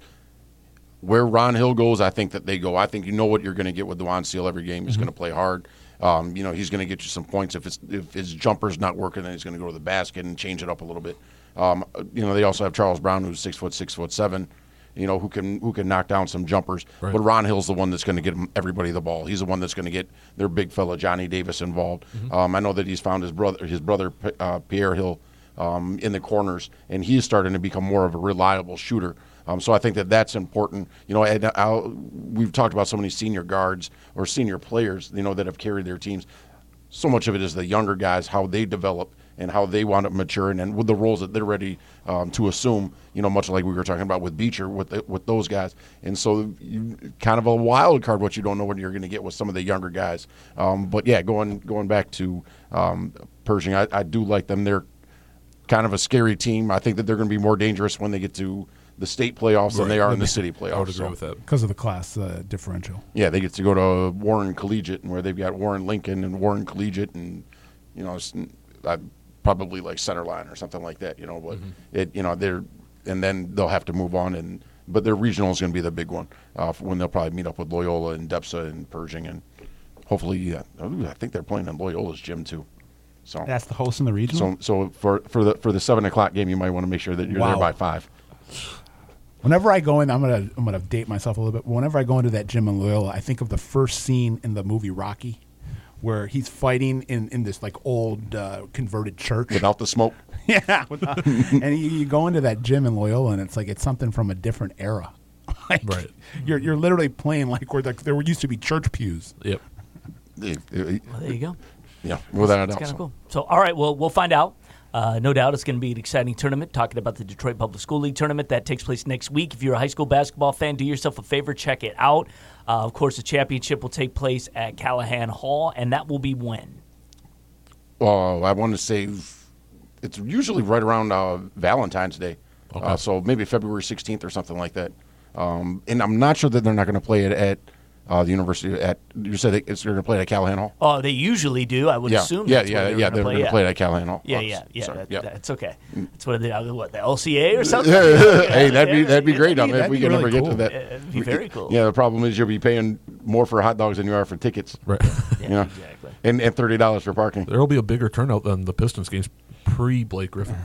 Where Ron Hill goes, I think that they go. I think you know what you're going to get with Dewan Seal every game. He's going to play hard. Um, you know, he's going to get you some points. If it's if his jumper's not working, then he's going to go to the basket and change it up a little bit. Um, you know, they also have Charles Brown, who's six foot six foot seven. You know, who can who can knock down some jumpers. Right. But Ron Hill's the one that's going to get everybody the ball. He's the one that's going to get their big fella Johnny Davis involved. Um, I know that he's found his brother his brother uh, Pierre Hill um, in the corners, and he's starting to become more of a reliable shooter. Um, so I think that that's important. You know, and I'll, we've talked about so many senior guards or senior players, you know, that have carried their teams. So much of it is the younger guys, how they develop and how they wind up maturing, and with the roles that they're ready um, to assume. You know, much like we were talking about with Beecher, with the, with those guys, and so you, kind of a wild card. What you don't know what you're going to get with some of the younger guys. Um, but yeah, going going back to um, Pershing, I, I do like them. They're kind of a scary team. I think that they're going to be more dangerous when they get to the state playoffs than they are in the city playoffs. I would agree So, with that. because of the class uh, differential. Yeah, they get to go to Warren Collegiate, and where they've got Warren Lincoln and Warren Collegiate, and you know, it's, uh, probably like Centerline or something like that. You know, but it you know they're and then they'll have to move on and. But their regional is going to be the big one uh, when they'll probably meet up with Loyola and Depsa and Pershing and hopefully, yeah, ooh, I think they're playing in Loyola's gym too. So That's the host in the regional. so so for for the for the seven o'clock game, you might want to make sure that you're there by five. Whenever I go in, I'm gonna I'm gonna date myself a little bit. Whenever I go into that gym in Loyola, I think of the first scene in the movie Rocky, where he's fighting in, in this like old uh, converted church. Without the smoke, yeah, without- and you, you go into that gym in Loyola, and it's like it's something from a different era. like, Right. You're you're literally playing like where like, there used to be church pews. Yep. it- it- Well, there you go. yeah, without a It's doubt. kind of cool. So, all right, well, we'll find out. Uh, no doubt it's going to be an exciting tournament. Talking about the Detroit Public School League tournament that takes place next week. If you're a high school basketball fan, do yourself a favor, check it out. Uh, of course, the championship will take place at Callahan Hall, and that will be when? Oh, I want to say it's usually right around uh, Valentine's Day. Uh, so maybe February 16th or something like that. Um, and I'm not sure that they're not going to play it at uh, the university. At you said it's they're going to play at Callahan Hall. Oh, they usually do. I would yeah, assume. yeah, that's yeah, they're yeah. They're going to yeah. play at Callahan Hall. Yeah, Oh, yeah, yeah. sorry, that- yeah. That's okay. That's what they what the LCA or something. hey, that'd be that'd be great. I mean, if we could can really ever get to that, It'd be very cool. Yeah, the problem is you'll be paying more for hot dogs than you are for tickets. Right. Yeah, Yeah, exactly. and and thirty dollars for parking. there will be a bigger turnout than the Pistons games pre Blake Griffin.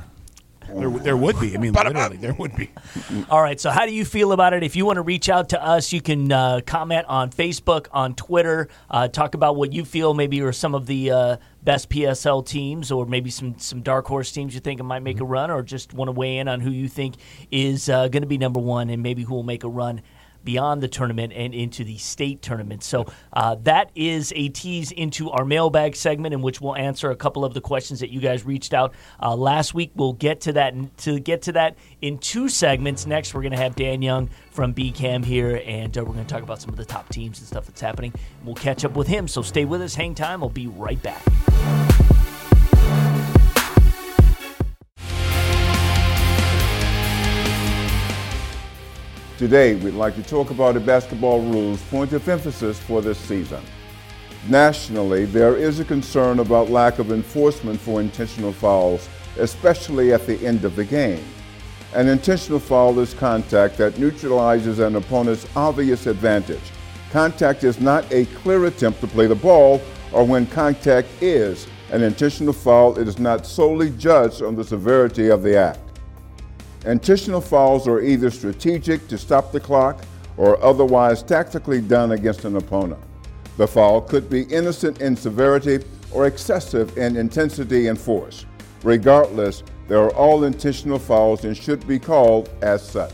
There, there would be. I mean, literally, there would be. All right. So, how do you feel about it? If you want to reach out to us, you can uh, comment on Facebook, on Twitter, uh, talk about what you feel maybe are some of the uh, best PSL teams, or maybe some some dark horse teams you think might make a run, or just want to weigh in on who you think is uh, going to be number one, and maybe who will make a run beyond the tournament and into the state tournament. So uh, that is a tease into our mailbag segment in which we'll answer a couple of the questions that you guys reached out uh, last week. We'll get to that to get to that in two segments. Next, we're going to have Dan Young from BCAM here, and uh, we're going to talk about some of the top teams and stuff that's happening. We'll catch up with him. So stay with us. Hang time. We'll be right back. Today, we'd like to talk about the basketball rules point of emphasis for this season. Nationally, there is a concern about lack of enforcement for intentional fouls, especially at the end of the game. An intentional foul is contact that neutralizes an opponent's obvious advantage. Contact is not a clear attempt to play the ball, or when contact is an intentional foul, it is not solely judged on the severity of the act. Intentional fouls are either strategic to stop the clock or otherwise tactically done against an opponent. The foul could be innocent in severity or excessive in intensity and force. Regardless, they are all intentional fouls and should be called as such.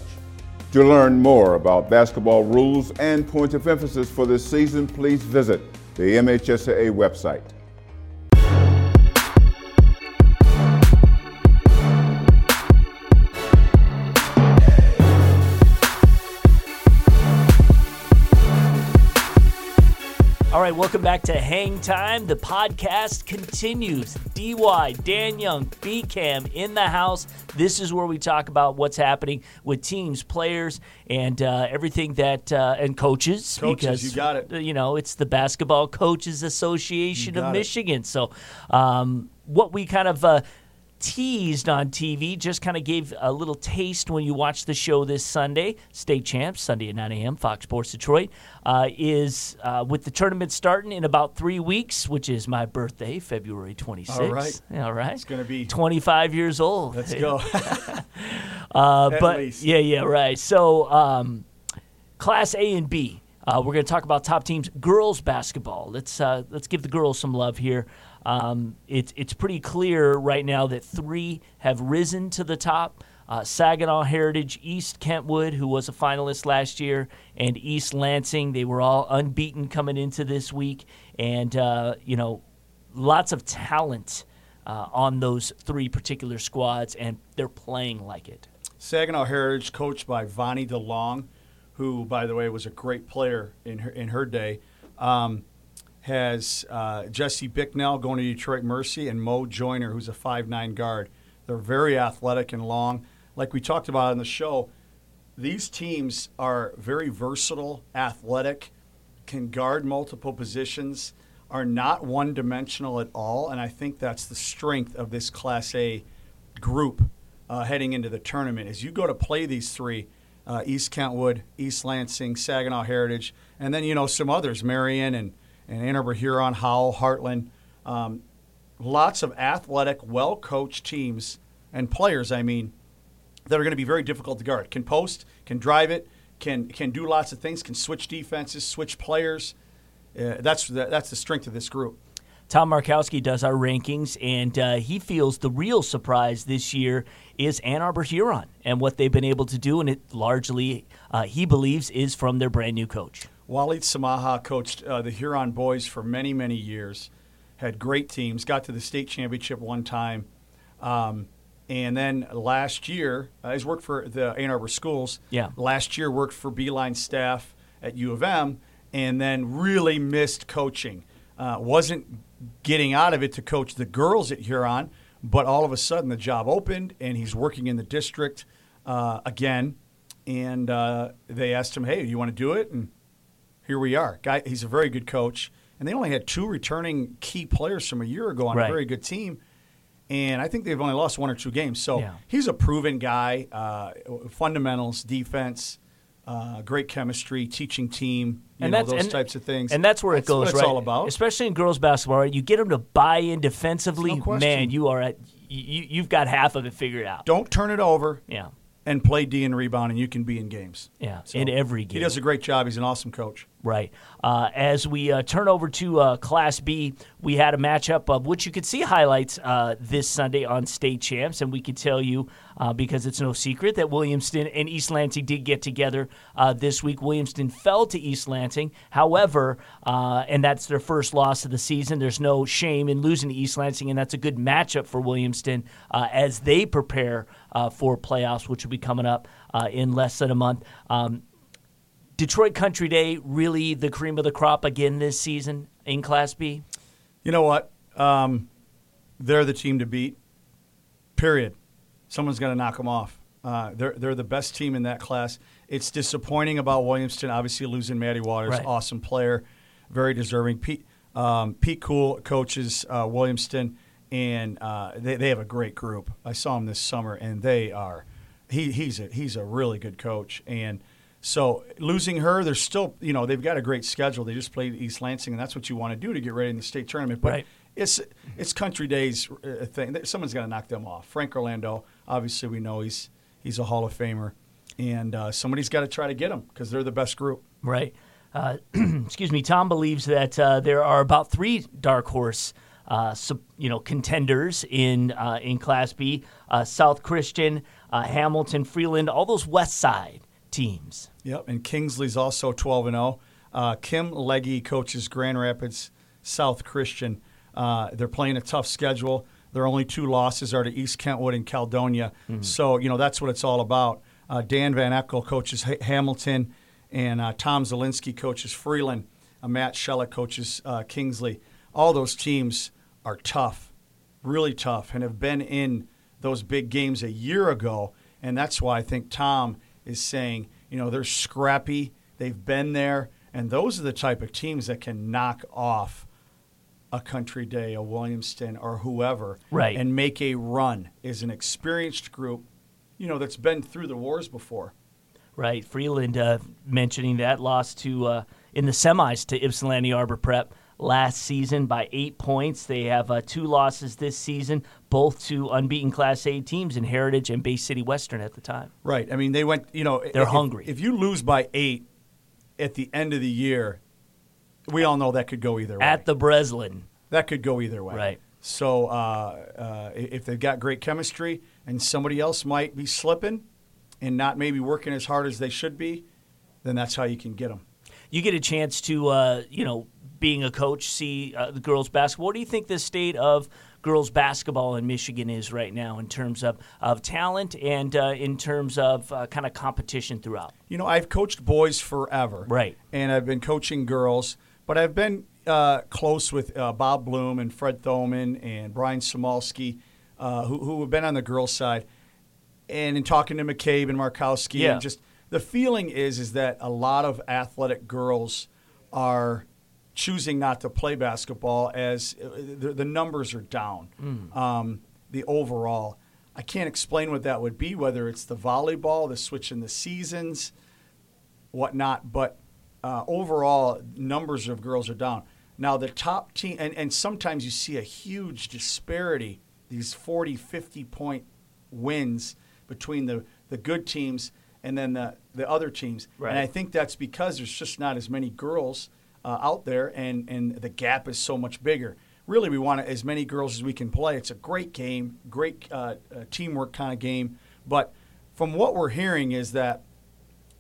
To learn more about basketball rules and points of emphasis for this season, please visit the MHSAA website. Right, welcome back to Hang Time. The podcast continues. DY, Dan Young, BCAM in the house. This is where we talk about what's happening with teams, players, and uh, everything that, uh, and coaches. Coaches, because, you got it. You know, it's the Basketball Coaches Association of it. Michigan. So, um, what we kind of. Uh, teased on TV. Just kind of gave a little taste when you watch the show this Sunday. State champs, Sunday at 9 a.m., Fox Sports Detroit, uh, is uh, with the tournament starting in about three weeks, which is my birthday, February 26th. All right. All right. It's gonna be- 25 years old. Let's go. Uh, but least. yeah, yeah, right. So, um, Class A and B. Uh, we're going to talk about top teams. Girls basketball. Let's uh, let's give the girls some love here. Um, it's it's pretty clear right now that three have risen to the top. Uh, Saginaw Heritage, East Kentwood, who was a finalist last year, and East Lansing. They were all unbeaten coming into this week, and uh, you know, lots of talent uh, on those three particular squads, and they're playing like it. Saginaw Heritage, coached by Vonnie DeLong, who, by the way, was a great player in her, in her day, um, has uh, Jesse Bicknell going to Detroit Mercy and Mo Joyner, who's a 5'9 guard. They're very athletic and long. Like we talked about in the show, these teams are very versatile, athletic, can guard multiple positions, are not one dimensional at all. And I think that's the strength of this Class A group uh, heading into the tournament. As you go to play these three, uh, East Kentwood, East Lansing, Saginaw Heritage, and then, you know, some others, Marian and, and Ann Arbor Huron, Howell, Hartland. Um, lots of athletic, well coached teams and players, I mean, that are going to be very difficult to guard. Can post, can drive it, can can do lots of things, can switch defenses, switch players. Uh, that's the, that's the strength of this group. Tom Markowski does our rankings, and uh, he feels the real surprise this year is Ann Arbor Huron and what they've been able to do, and it largely, uh, he believes, is from their brand new coach. Walid Samaha coached uh, the Huron boys for many, many years, had great teams, got to the state championship one time. Um, and then last year, uh, he's worked for the Ann Arbor schools. Yeah. Last year, worked for Beilein staff at U of M, and then really missed coaching. Uh, wasn't getting out of it to coach the girls at Huron, but all of a sudden the job opened, and he's working in the district. uh, again, and uh, they asked him, "Hey, you want to do it?" And here we are. Guy, he's a very good coach, and they only had two returning key players from a year ago on Right. a very good team. And I think they've only lost one or two games. So Yeah. he's a proven guy. Uh, fundamentals, defense, uh, great chemistry, teaching team, you know, those types of things. And that's where it That's goes, it's right? all about. Especially in girls basketball, right? You get them to buy in defensively, No man. You are at you, you've got half of it figured out. Don't turn it over. Yeah. And play D and rebound, and you can be in games. Yeah, in every game. He does a great job. He's an awesome coach. Right. Uh, as we uh, turn over to uh, Class B, we had a matchup of which you could see highlights uh, this Sunday on State Champs, and we could tell you uh, because it's no secret that Williamston and East Lansing did get together uh, this week. Williamston fell to East Lansing, however, uh, and that's their first loss of the season. There's no shame in losing to East Lansing, and that's a good matchup for Williamston uh, as they prepare uh, for playoffs, which will be coming up in less than a month. Um, Detroit Country Day really the cream of the crop again this season in Class B? You know what? Um, they're the team to beat. Period. Someone's going to knock them off. Uh, they're they're the best team in that class. It's disappointing about Williamston. Obviously, losing Maddie Waters, Right. awesome player, very deserving. Pete um, Pete Cool coaches uh, Williamston, and uh, they they have a great group. I saw him this summer, and they are he he's a he's a really good coach and. So losing her, they're still, you know, they've got a great schedule. They just played East Lansing, and that's what you want to do to get ready in the state tournament. But Right. it's it's country days uh, thing. Someone's got to knock them off. Frank Orlando, obviously, we know he's he's a Hall of Famer, and uh, somebody's got to try to get him because they're the best group. Right. Uh, excuse me. Tom believes that uh, there are about three dark horse, uh, sup- you know, contenders in uh, in Class B: uh, South Christian, uh, Hamilton, Freeland, all those West Side teams. Yep, and Kingsley's also 12 and 0. Uh, Kim Leggy coaches Grand Rapids South Christian. Uh, they're playing a tough schedule. Their only two losses are to East Kentwood and Caledonia. So, you know, that's what it's all about. Uh, Dan Van Eckel coaches ha- Hamilton, and uh, Tom Zielinski coaches Freeland. Uh, Matt Schella coaches uh, Kingsley. All those teams are tough, really tough, and have been in those big games a year ago. And that's why I think Tom is saying, you know, they're scrappy, they've been there, and those are the type of teams that can knock off a Country Day, a Williamston, or whoever, Right. and make a run. Is an experienced group, you know, that's been through the wars before. Right. Freeland uh, mentioning that loss to uh, in the semis to Ypsilanti Arbor Prep last season by eight points. They have uh, two losses this season, both to unbeaten Class A teams in Heritage and Bay City Western at the time. Right. I mean, they went. You know, They're if- hungry. If you lose by eight at the end of the year, we all know that could go either way. At the Breslin. that could go either way. Right. So uh, uh, if they've got great chemistry and somebody else might be slipping and not maybe working as hard as they should be, then that's how you can get them. you get a chance to, uh, you know, being a coach, see uh, the girls basketball. What do you think the state of girls basketball in Michigan is right now in terms of, of talent and uh, in terms of uh, kind of competition throughout? You know, I've coached boys forever. Right. And I've been coaching girls, but I've been uh, close with uh, Bob Bloom and Fred Thoman and Brian Samolsky, uh, who, who have been on the girls' side. And in talking to McCabe and Markowski, Yeah. and just the feeling is is that a lot of athletic girls are choosing not to play basketball as uh, the, the numbers are down. Um, the overall, I can't explain what that would be. Whether it's the volleyball, the switch in the seasons, whatnot. But uh, overall, numbers of girls are down. Now, the top team, and, and sometimes you see a huge disparity, these 40, 50 point wins between the, the good teams and then the, the other teams. Right. And I think that's because there's just not as many girls uh, out there, and, and the gap is so much bigger. Really, we want as many girls as we can play. It's a great game, great uh, uh, teamwork kind of game. But from what we're hearing is that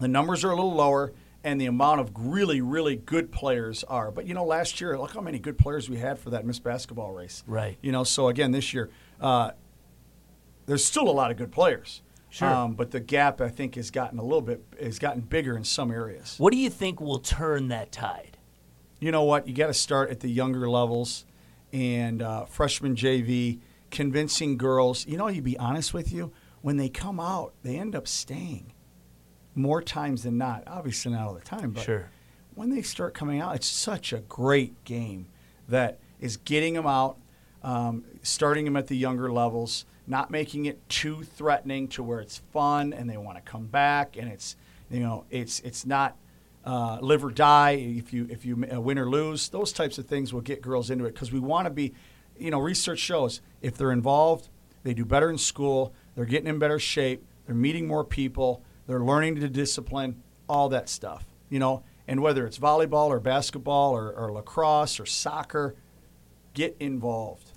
the numbers are a little lower and the amount of really, really good players are. But you know, last year, look how many good players we had for that Miss Basketball race. Right. You know, so again, this year, uh, there's still a lot of good players. Sure. Um, but the gap, I think, has gotten a little bit has gotten bigger in some areas. What do you think will turn that tide? You know what? You got to start at the younger levels, and uh, freshman JV, convincing girls. You know, you be honest with you. when they come out, they end up staying more times than not. Obviously, not all the time, but Sure. when they start coming out, it's such a great game that is getting them out, um, starting them at the younger levels, not making it too threatening to where it's fun and they want to come back and it's you know it's it's not uh, live or die if you if you uh, win or lose. Those types of things will get girls into it because we want to be, you know, research shows if they're involved, they do better in school, they're getting in better shape, they're meeting more people, they're learning to discipline, all that stuff, you know. And whether it's volleyball or basketball or, or lacrosse or soccer, get involved.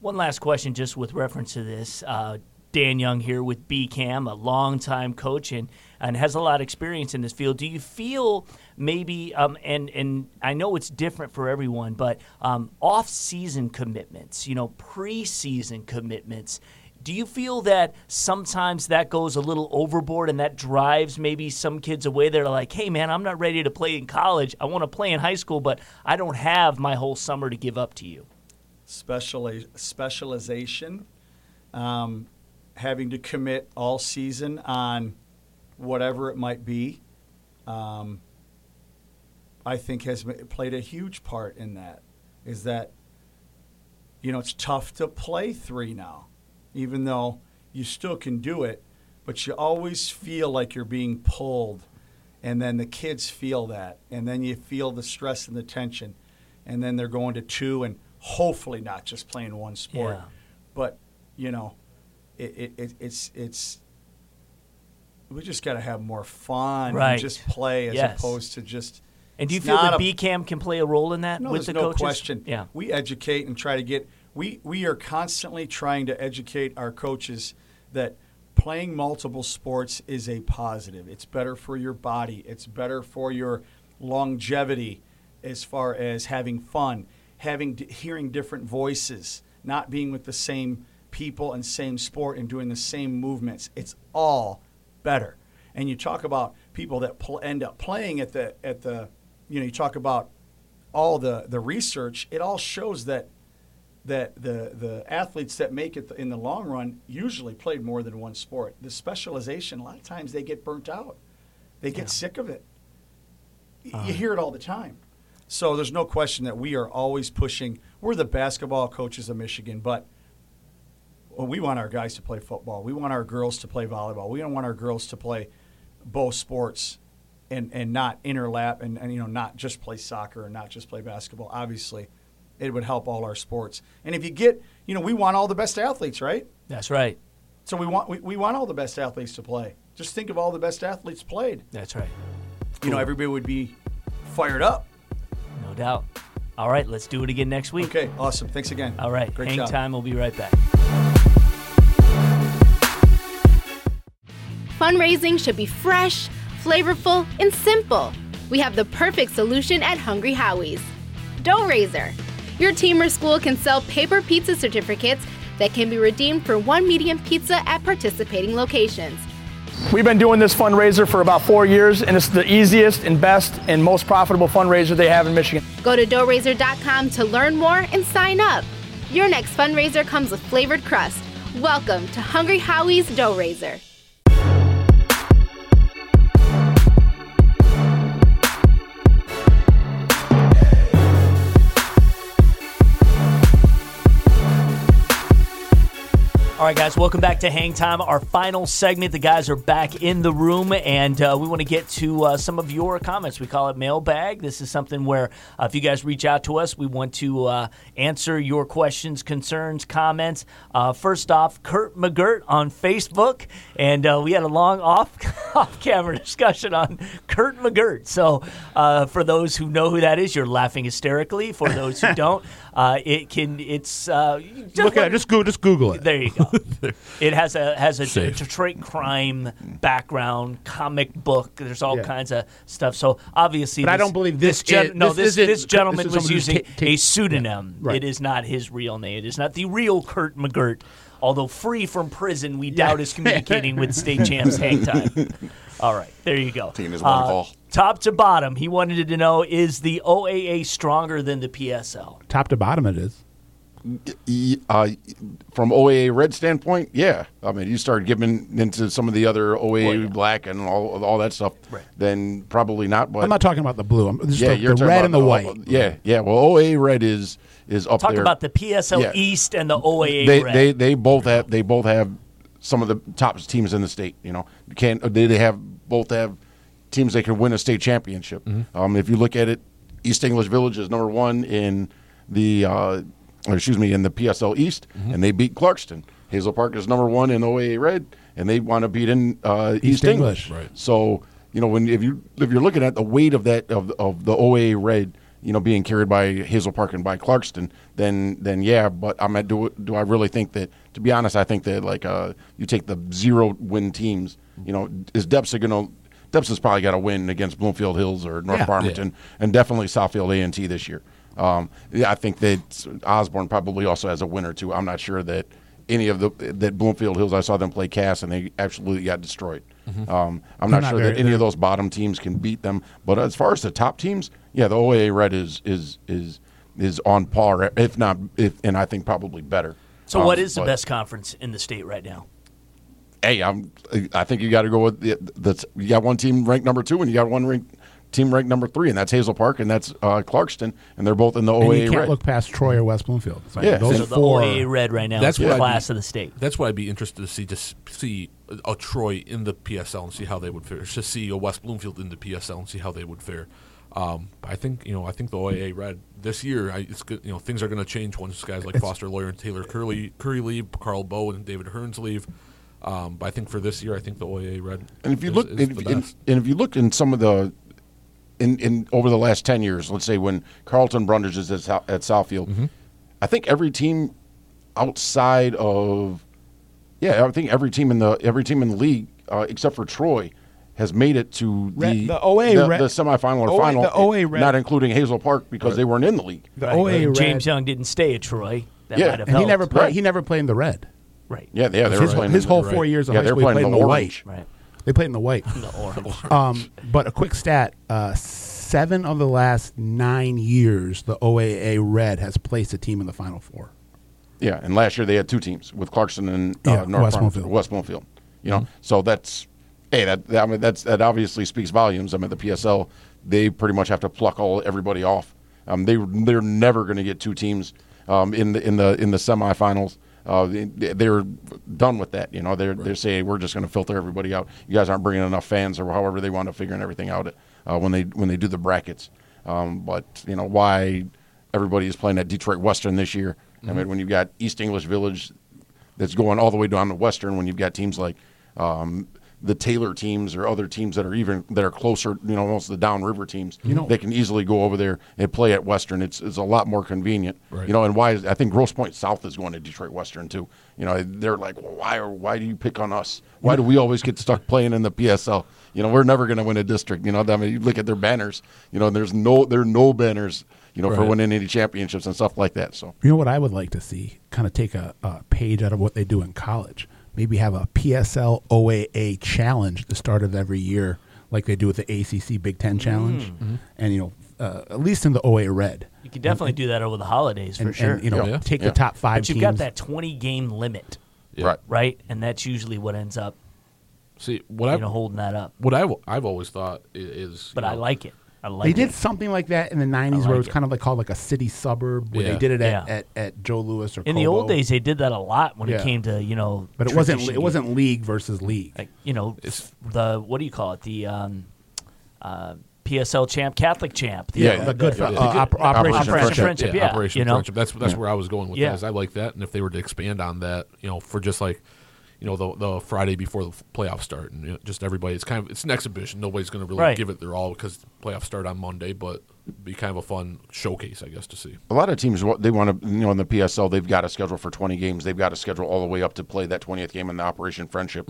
One last question, just with reference to this. Uh, Dan Young here with BCAM, a longtime coach and, and has a lot of experience in this field. Do you feel maybe, um, and, and I know it's different for everyone, but um, off season commitments, you know, preseason commitments, do you feel that sometimes that goes a little overboard and that drives maybe some kids away? They're like, hey, man, I'm not ready to play in college. I want to play in high school, but I don't have my whole summer to give up to you. Speciali- specialization, um, having to commit all season on whatever it might be, um, I think has played a huge part in that. Is that, you know, it's tough to play three now, even though you still can do it, but you always feel like you're being pulled. And then the kids feel that. And then you feel the stress and the tension. And then they're going to two and hopefully not just playing one sport. Yeah. But, you know, it, it, it, it's, it's, we just got to have more fun Right. and just play as Yes. opposed to just. And do you feel that a- BCAM can play a role in that no, with the no coaches? question. Yeah. we educate and try to get. We we are constantly trying to educate our coaches that playing multiple sports is a positive. It's better for your body. It's better for your longevity, as far as having fun, having hearing different voices, not being with the same people and same sport and doing the same movements. It's all better. And you talk about people that pl- end up playing at the at the, you know, you talk about all the the research. It all shows that that the the athletes that make it in the long run usually played more than one sport. The specialization, a lot of times they get burnt out. They get sick of it. Y- you uh-huh. hear it all the time. So there's no question that we are always pushing. We're the basketball coaches of Michigan, but we want our guys to play football. We want our girls to play volleyball. We don't want our girls to play both sports and, and not interlap and, and you know not just play soccer and not just play basketball. Obviously, it would help all our sports. And if you get, you know, we want all the best athletes, right? That's right. So we want we, we want all the best athletes to play. Just think of all the best athletes played. That's right. You know, everybody would be fired up. No doubt. All right, let's do it again next week. Okay, awesome. Thanks again. All right, Great hang job. time. We'll be right back. Fundraising should be fresh, flavorful, and simple. We have the perfect solution at Hungry Howie's. Dough Raiser. Your team or school can sell paper pizza certificates that can be redeemed for one medium pizza at participating locations. We've been doing this fundraiser for about four years, and it's the easiest and best and most profitable fundraiser they have in Michigan. Go to doughraiser.com to learn more and sign up. Your next fundraiser comes with flavored crust. Welcome to Hungry Howie's Dough Raiser. All right, guys, welcome back to Hang Time, our final segment. The guys are back in the room, and uh, we want to get to uh, some of your comments. We call it mailbag. This is something where uh, if you guys reach out to us, we want to uh, answer your questions, concerns, comments. Uh, first off, Kurt McGirt on Facebook, and uh, we had a long off off camera discussion on Kurt McGirt. So, for those who know who that is, you're laughing hysterically. For those who don't, uh, it can it's uh, just Look at it. Just go. Just Google it. there you go. it has a has a Safe. Detroit crime background, comic book. There's all Yeah. kinds of stuff. So obviously, But I don't believe this gen- is- no, this this this gentleman this was using ta- ta- a pseudonym. Yeah, right. It is not his real name. It is not the real Kurt McGirt. Although free from prison, we doubt is communicating with state champs hang time. All right, there you go. Team is one Uh, call. Top to bottom, he wanted to know: Is the OAA stronger than the PSL? Top to bottom, it is. Uh, from OAA red standpoint, yeah. I mean, you start giving into some of the other OAA black and all all that stuff, then probably not. But I'm not talking about the blue. I'm just yeah, the, you're the red and the white. Yeah, yeah. Well, OAA red is is up there. Talk there. about the PSL Yeah. East and the OAA they, Red. they they both have they both have some of the top teams in the state. You know, can't they, they have both have teams that can win a state championship. Um, if you look at it, East English Village is number one in the uh, or excuse me in the PSL East, and they beat Clarkston. Hazel Park is number one in OAA Red, and they want to beat in uh, East, English. English. So you know when if you if you're looking at the weight of that of of the OAA Red. You know, being carried by Hazel Park and by Clarkston, then then yeah. But I'm at do do I really think that? To be honest, I think that like uh, you take the zero win teams. You know, is Depsa going to Depps has probably got to win against Bloomfield Hills or North Yeah. Farmington, and definitely Southfield A and T this year. Um, yeah, I think that Osborne probably also has a win or two. I'm not sure that any of the that Bloomfield Hills. I saw them play Cass, and they absolutely got destroyed. Um, I'm not not sure that any of those bottom teams can beat them. But as far as the top teams, yeah, the OAA Red is is is is on par, if not, if and I think probably better. So, Um, what is the but- best conference in the state right now? hey, I'm. I think you got to go with the, the. You got one team ranked number two, and you got one ranked team ranked number three, and that's Hazel Park, and that's uh, Clarkston, and they're both in the And you can't red. look past Troy or West Bloomfield. So Yeah. those So the four. OAA Red right now That's is what the I'd class be- of the state. That's why I'd be interested to see just see a Troy in the PSL and see how they would fare. To see a West Bloomfield in the PSL and see how they would fare. Um, I think you know I think the OAA Red this year I, it's good. You know things are going to change once guys like Foster Loyer and Taylor Curley Currie leave, Carl Bow and David Hearns leave. Um, but I think for this year I think the OAA Red. And if you is- look, is and, and- and if you look in some of the, in, in over the last ten years, let's say when Carlton Brundage is at, at Southfield, Mm-hmm. I think every team outside of, yeah, I think every team in the every team in the league uh, except for Troy has made it to the Red- the OA the, Red- the semifinal or OA final, the OA Red- not including Hazel Park because they weren't in the league. The OAA Red. James Young didn't stay at Troy. That Yeah, might have and he never played. Right. He never played in the red. Right. Yeah, yeah, they were his playing his in whole the, four right. years of yeah, high they were school, he playing played in the orange. Right. They played in the white. The orange. Um, but a quick stat: uh, seven of the last nine years, the OAA Red has placed a team in the Final Four. Yeah, and last year they had two teams with Clarkston and uh, Yeah, North West Farmington- Bloomfield. West Bloomfield. You know, so that's hey, that, that I mean that's that obviously speaks volumes. I mean the PSL they pretty much have to pluck all everybody off. Um, they they're never going to get two teams um, in the in the in the semifinals. Uh, they, they're done with that. You know, they're they're saying we're just going to filter everybody out. You guys aren't bringing enough fans, or however they want to figuring everything out uh, when they when they do the brackets. Um, but you know why everybody is playing at Detroit Western this year. I mean, when you've got East English Village that's going all the way down to Western, when you've got teams like um, the Taylor teams or other teams that are even that are closer, you know, almost the downriver teams, you know, they can easily go over there and play at Western. It's it's a lot more convenient, Right. you know. And why is, I think Grosse Pointe South is going to Detroit Western too. You know, they're like, well, why are why do you pick on us? Why do we always get stuck playing in the PSL? You know, we're never going to win a district. You know, I mean, you look at their banners. You know, there's no there are no banners. You know, for winning any championships and stuff like that. So You know what I would like to see? Kind of take a, a page out of what they do in college. Maybe have a PSL OAA challenge the start of every year, like they do with the ACC Big Ten Challenge, and you know, uh, at least in the OAA Red. You could definitely do that over the holidays for and, sure. and, you know, Yeah. take Yeah. the top five but you've teams. got that 20 game limit, Yeah. right. right? And that's usually what ends up, See what you I know, holding that up. what I've I've always thought is. But you I like it. I like They it. did something like that in the '90s, where it was it. kind of like called like a city suburb, where Yeah. they did it at, Yeah. at, at Joe Louis or In the old days, they did that a lot when Yeah. it came to you know. but it wasn't it wasn't league versus league. like you know it's, the what do you call it the um, uh, PSL champ, Catholic champ. The, Yeah, the good yeah, uh, yeah. Oper- Operation, Operation Friendship. Friendship. yeah, Operation you know? Friendship. That's that's where I was going with Yeah. that. Is I like that, and if they were to expand on that, you know, for just like, you know, the the Friday before the playoffs start, and you know, just everybody, it's kind of it's an exhibition. Nobody's going to really Right. give it their all because playoffs start on Monday, but be kind of a fun showcase, I guess, to see. a lot of teams they want to you know in the PSL they've got a schedule for 20 games they've got a schedule all the way up to play that 20th game in the Operation Friendship.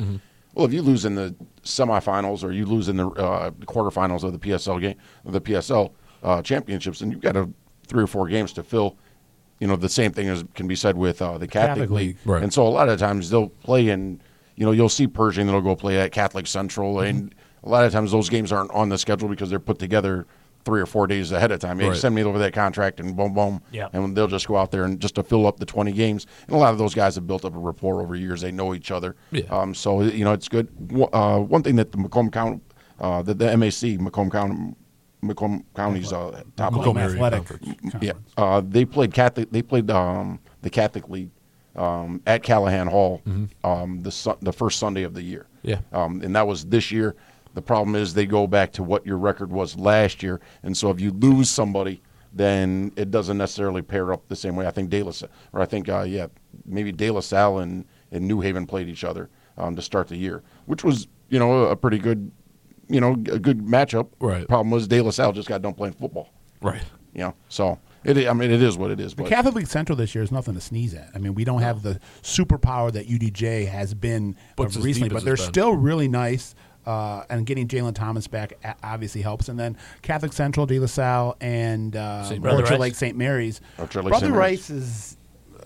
Well, if you lose in the semifinals or you lose in the uh, quarterfinals of the PSL game, of the PSL uh, championships, and you've got a three or four games to fill. You know the same thing as can be said with uh, the Catholic, Catholic League, League. Right. and so a lot of times they'll play in. You know, you'll see Pershing that'll go play at Catholic Central, and a lot of times those games aren't on the schedule because they're put together three or four days ahead of time. They right. send me over that contract and boom, boom. Yeah. And they'll just go out there and just to fill up the 20 games. And a lot of those guys have built up a rapport over years. They know each other. Yeah. Um, so, you know, it's good. One- Uh, one thing that the Macomb County, uh, the, the MAC, Macomb County, Macomb County's uh, top Macomb league. Athletic Conference. Yeah, uh, they played Catholic. They played um, the Catholic League um, at Callahan Hall um, the su- the first Sunday of the year. Yeah. um, and that was this year. The problem is they go back to what your record was last year, and so if you lose somebody, then it doesn't necessarily pair up the same way. I think De La or I think uh, yeah, maybe De La Salle and, and New Haven played each other um, to start the year, which was you know a pretty good, you know, a good matchup. Right. Problem was De La Salle just got done playing football. Right. You know, so it. I mean, it is what it is. The But Catholic League Central this year is nothing to sneeze at. I mean, we don't have the superpower that UDJ has been But uh, it's as recently, but they're it's been. still really nice. Uh, and getting Jalen Thomas back obviously helps. And then Catholic Central, De La Salle, and uh, St. Orchard Rice. Lake St. Mary's. Orchard Lake Brother St. Mary's. Rice is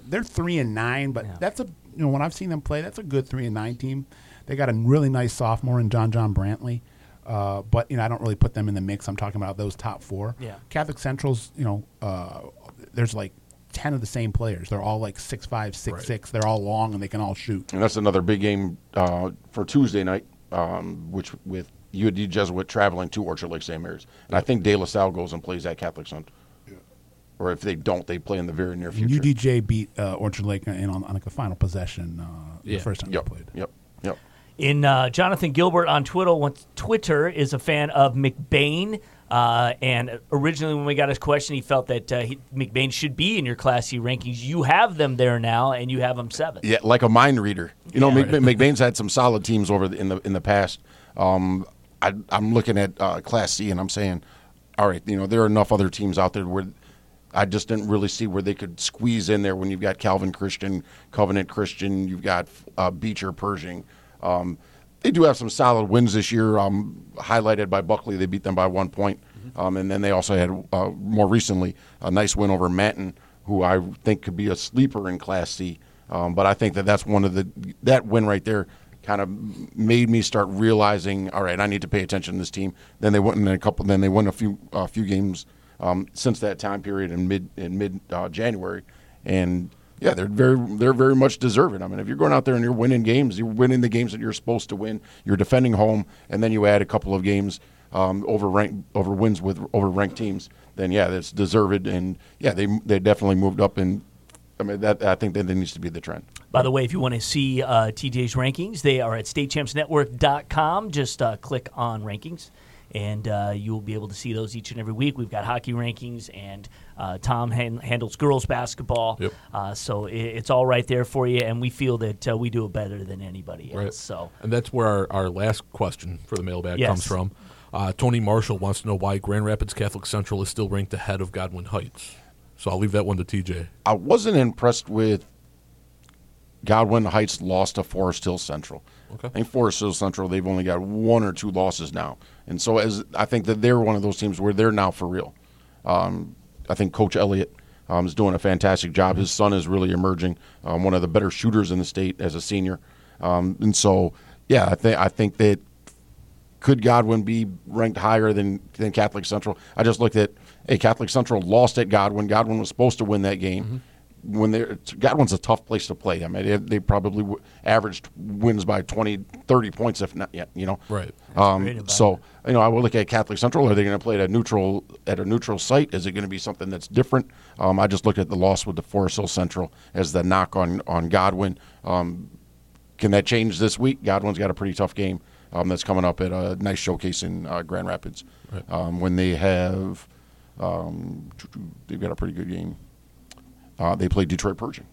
they're three and nine, but that's a you know when I've seen them play, that's a good three and nine team. They got a really nice sophomore in John John Brantley. Uh, but you know, I don't really put them in the mix. I'm talking about those top four. Yeah. Catholic Central's, you know, uh, there's like ten of the same players. They're all like six five, six Right. six. They're all long and they can all shoot. and that's another big game uh, for Tuesday night, um, which with UD Jesuit traveling to Orchard Lake St. Mary's, and I think De La Salle goes and plays at Catholic Central. Or if they don't, they play in the very near future. UDJ beat uh, Orchard Lake in on, on like the final possession uh, Yeah. the first time Yep. they played. Yep. Yep. In uh, Jonathan Gilbert on Twitter, Twitter is a fan of McBain. Uh, and originally, when we got his question, he felt that uh, he, McBain should be in your Class C rankings. You have them there now, and you have them seven. Yeah, like a mind reader. You know, Yeah. Mc, McBain's had some solid teams over the, in the in the past. Um, I, I'm looking at uh, Class C, and I'm saying, all right, you know, there are enough other teams out there where I just didn't really see where they could squeeze in there. When you've got Calvin Christian, Covenant Christian, you've got uh, Beecher Pershing. Um, they do have some solid wins this year, um, highlighted by Buckley. They beat them by one point. Um, and then they also had uh, more recently a nice win over Manton, who I think could be a sleeper in Class C. Um, but I think that that's one of the that win right there kind of made me start realizing, all right, I need to pay attention to this team. Then they went in a couple. Then they won a few a few games um, since that time period in mid in mid uh, January, and yeah, they're very they're very much deserving. I mean, if you're going out there and you're winning games, you're winning the games that you're supposed to win. You're defending home, and then you add a couple of games um, over rank over wins with over ranked teams. Then yeah, that's deserved, and yeah, they they definitely moved up. And I mean, that I think that needs to be the trend. By the way, if you want to see uh, TJ's rankings, they are at statechampsnetwork.com. Just uh, click on rankings, and uh, you will be able to see those each and every week. We've got hockey rankings, and uh, Tom han- handles girls basketball. Yep. Uh, so it, it's all right there for you, and we feel that uh, we do it better than anybody else. Right. So And that's where our, our last question for the mailbag Yes. comes from. Uh, Tony Marshall wants to know why Grand Rapids Catholic Central is still ranked ahead of Godwin Heights. So I'll leave that one to TJ. I wasn't impressed with Godwin Heights lost to Forest Hill Central. Okay. I think Forest Hill Central they've only got one or two losses now, and so as I think that they're one of those teams where they're now for real. Um, I think Coach Elliott um, is doing a fantastic job. His son is really emerging, um, one of the better shooters in the state as a senior, um, and so yeah, I think I think that could Godwin be ranked higher than, than Catholic Central? I just looked at, hey, Catholic Central lost at Godwin. Godwin was supposed to win that game. When they're Godwin's a tough place to play. I mean, they, they probably w- averaged wins by 20, 30 points, if not yet. You know, Right. Um, about so you know, I will look at Catholic Central. Are they going to play at a neutral at a neutral site? Is it going to be something that's different? Um, I just looked at the loss with the Forest Hill Central as the knock on on Godwin. Um, can that change this week? Godwin's got a pretty tough game um, that's coming up at a nice showcase in uh, Grand Rapids um, when they have um, they've got a pretty good game. Uh, they play Detroit Pershing,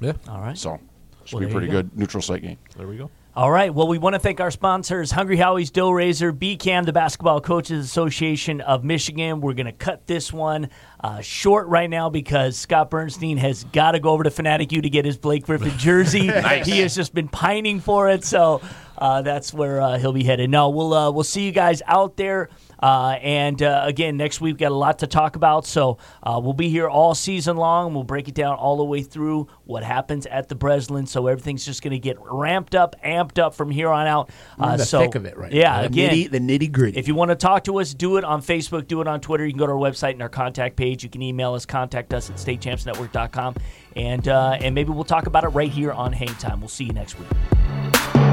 Yeah. all right. so Well, should be a you pretty go. good neutral site game. There we go. All right. Well, we want to thank our sponsors, Hungry Howie's Dough Raiser, BCAM, the Basketball Coaches Association of Michigan. We're going to cut this one uh, short right now because Scott Bernstein has got to go over to Fanatic U to get his Blake Griffin jersey. He has just been pining for it. So uh, that's where uh, he'll be headed. No, we'll uh, we'll see you guys out there. Uh, and uh, again, next week we've got a lot to talk about. So uh, we'll be here all season long. We'll break it down all the way through what happens at the Breslin. So everything's just going to get ramped up, amped up from here on out. In the so thick of it right yeah, now. The again, nitty- the nitty gritty. If you want to talk to us, do it on Facebook, do it on Twitter. You can go to our website and our contact page. You can email us, contact us at statechampsnetwork.com. And, uh, and maybe we'll talk about it right here on Hang Time. We'll see you next week.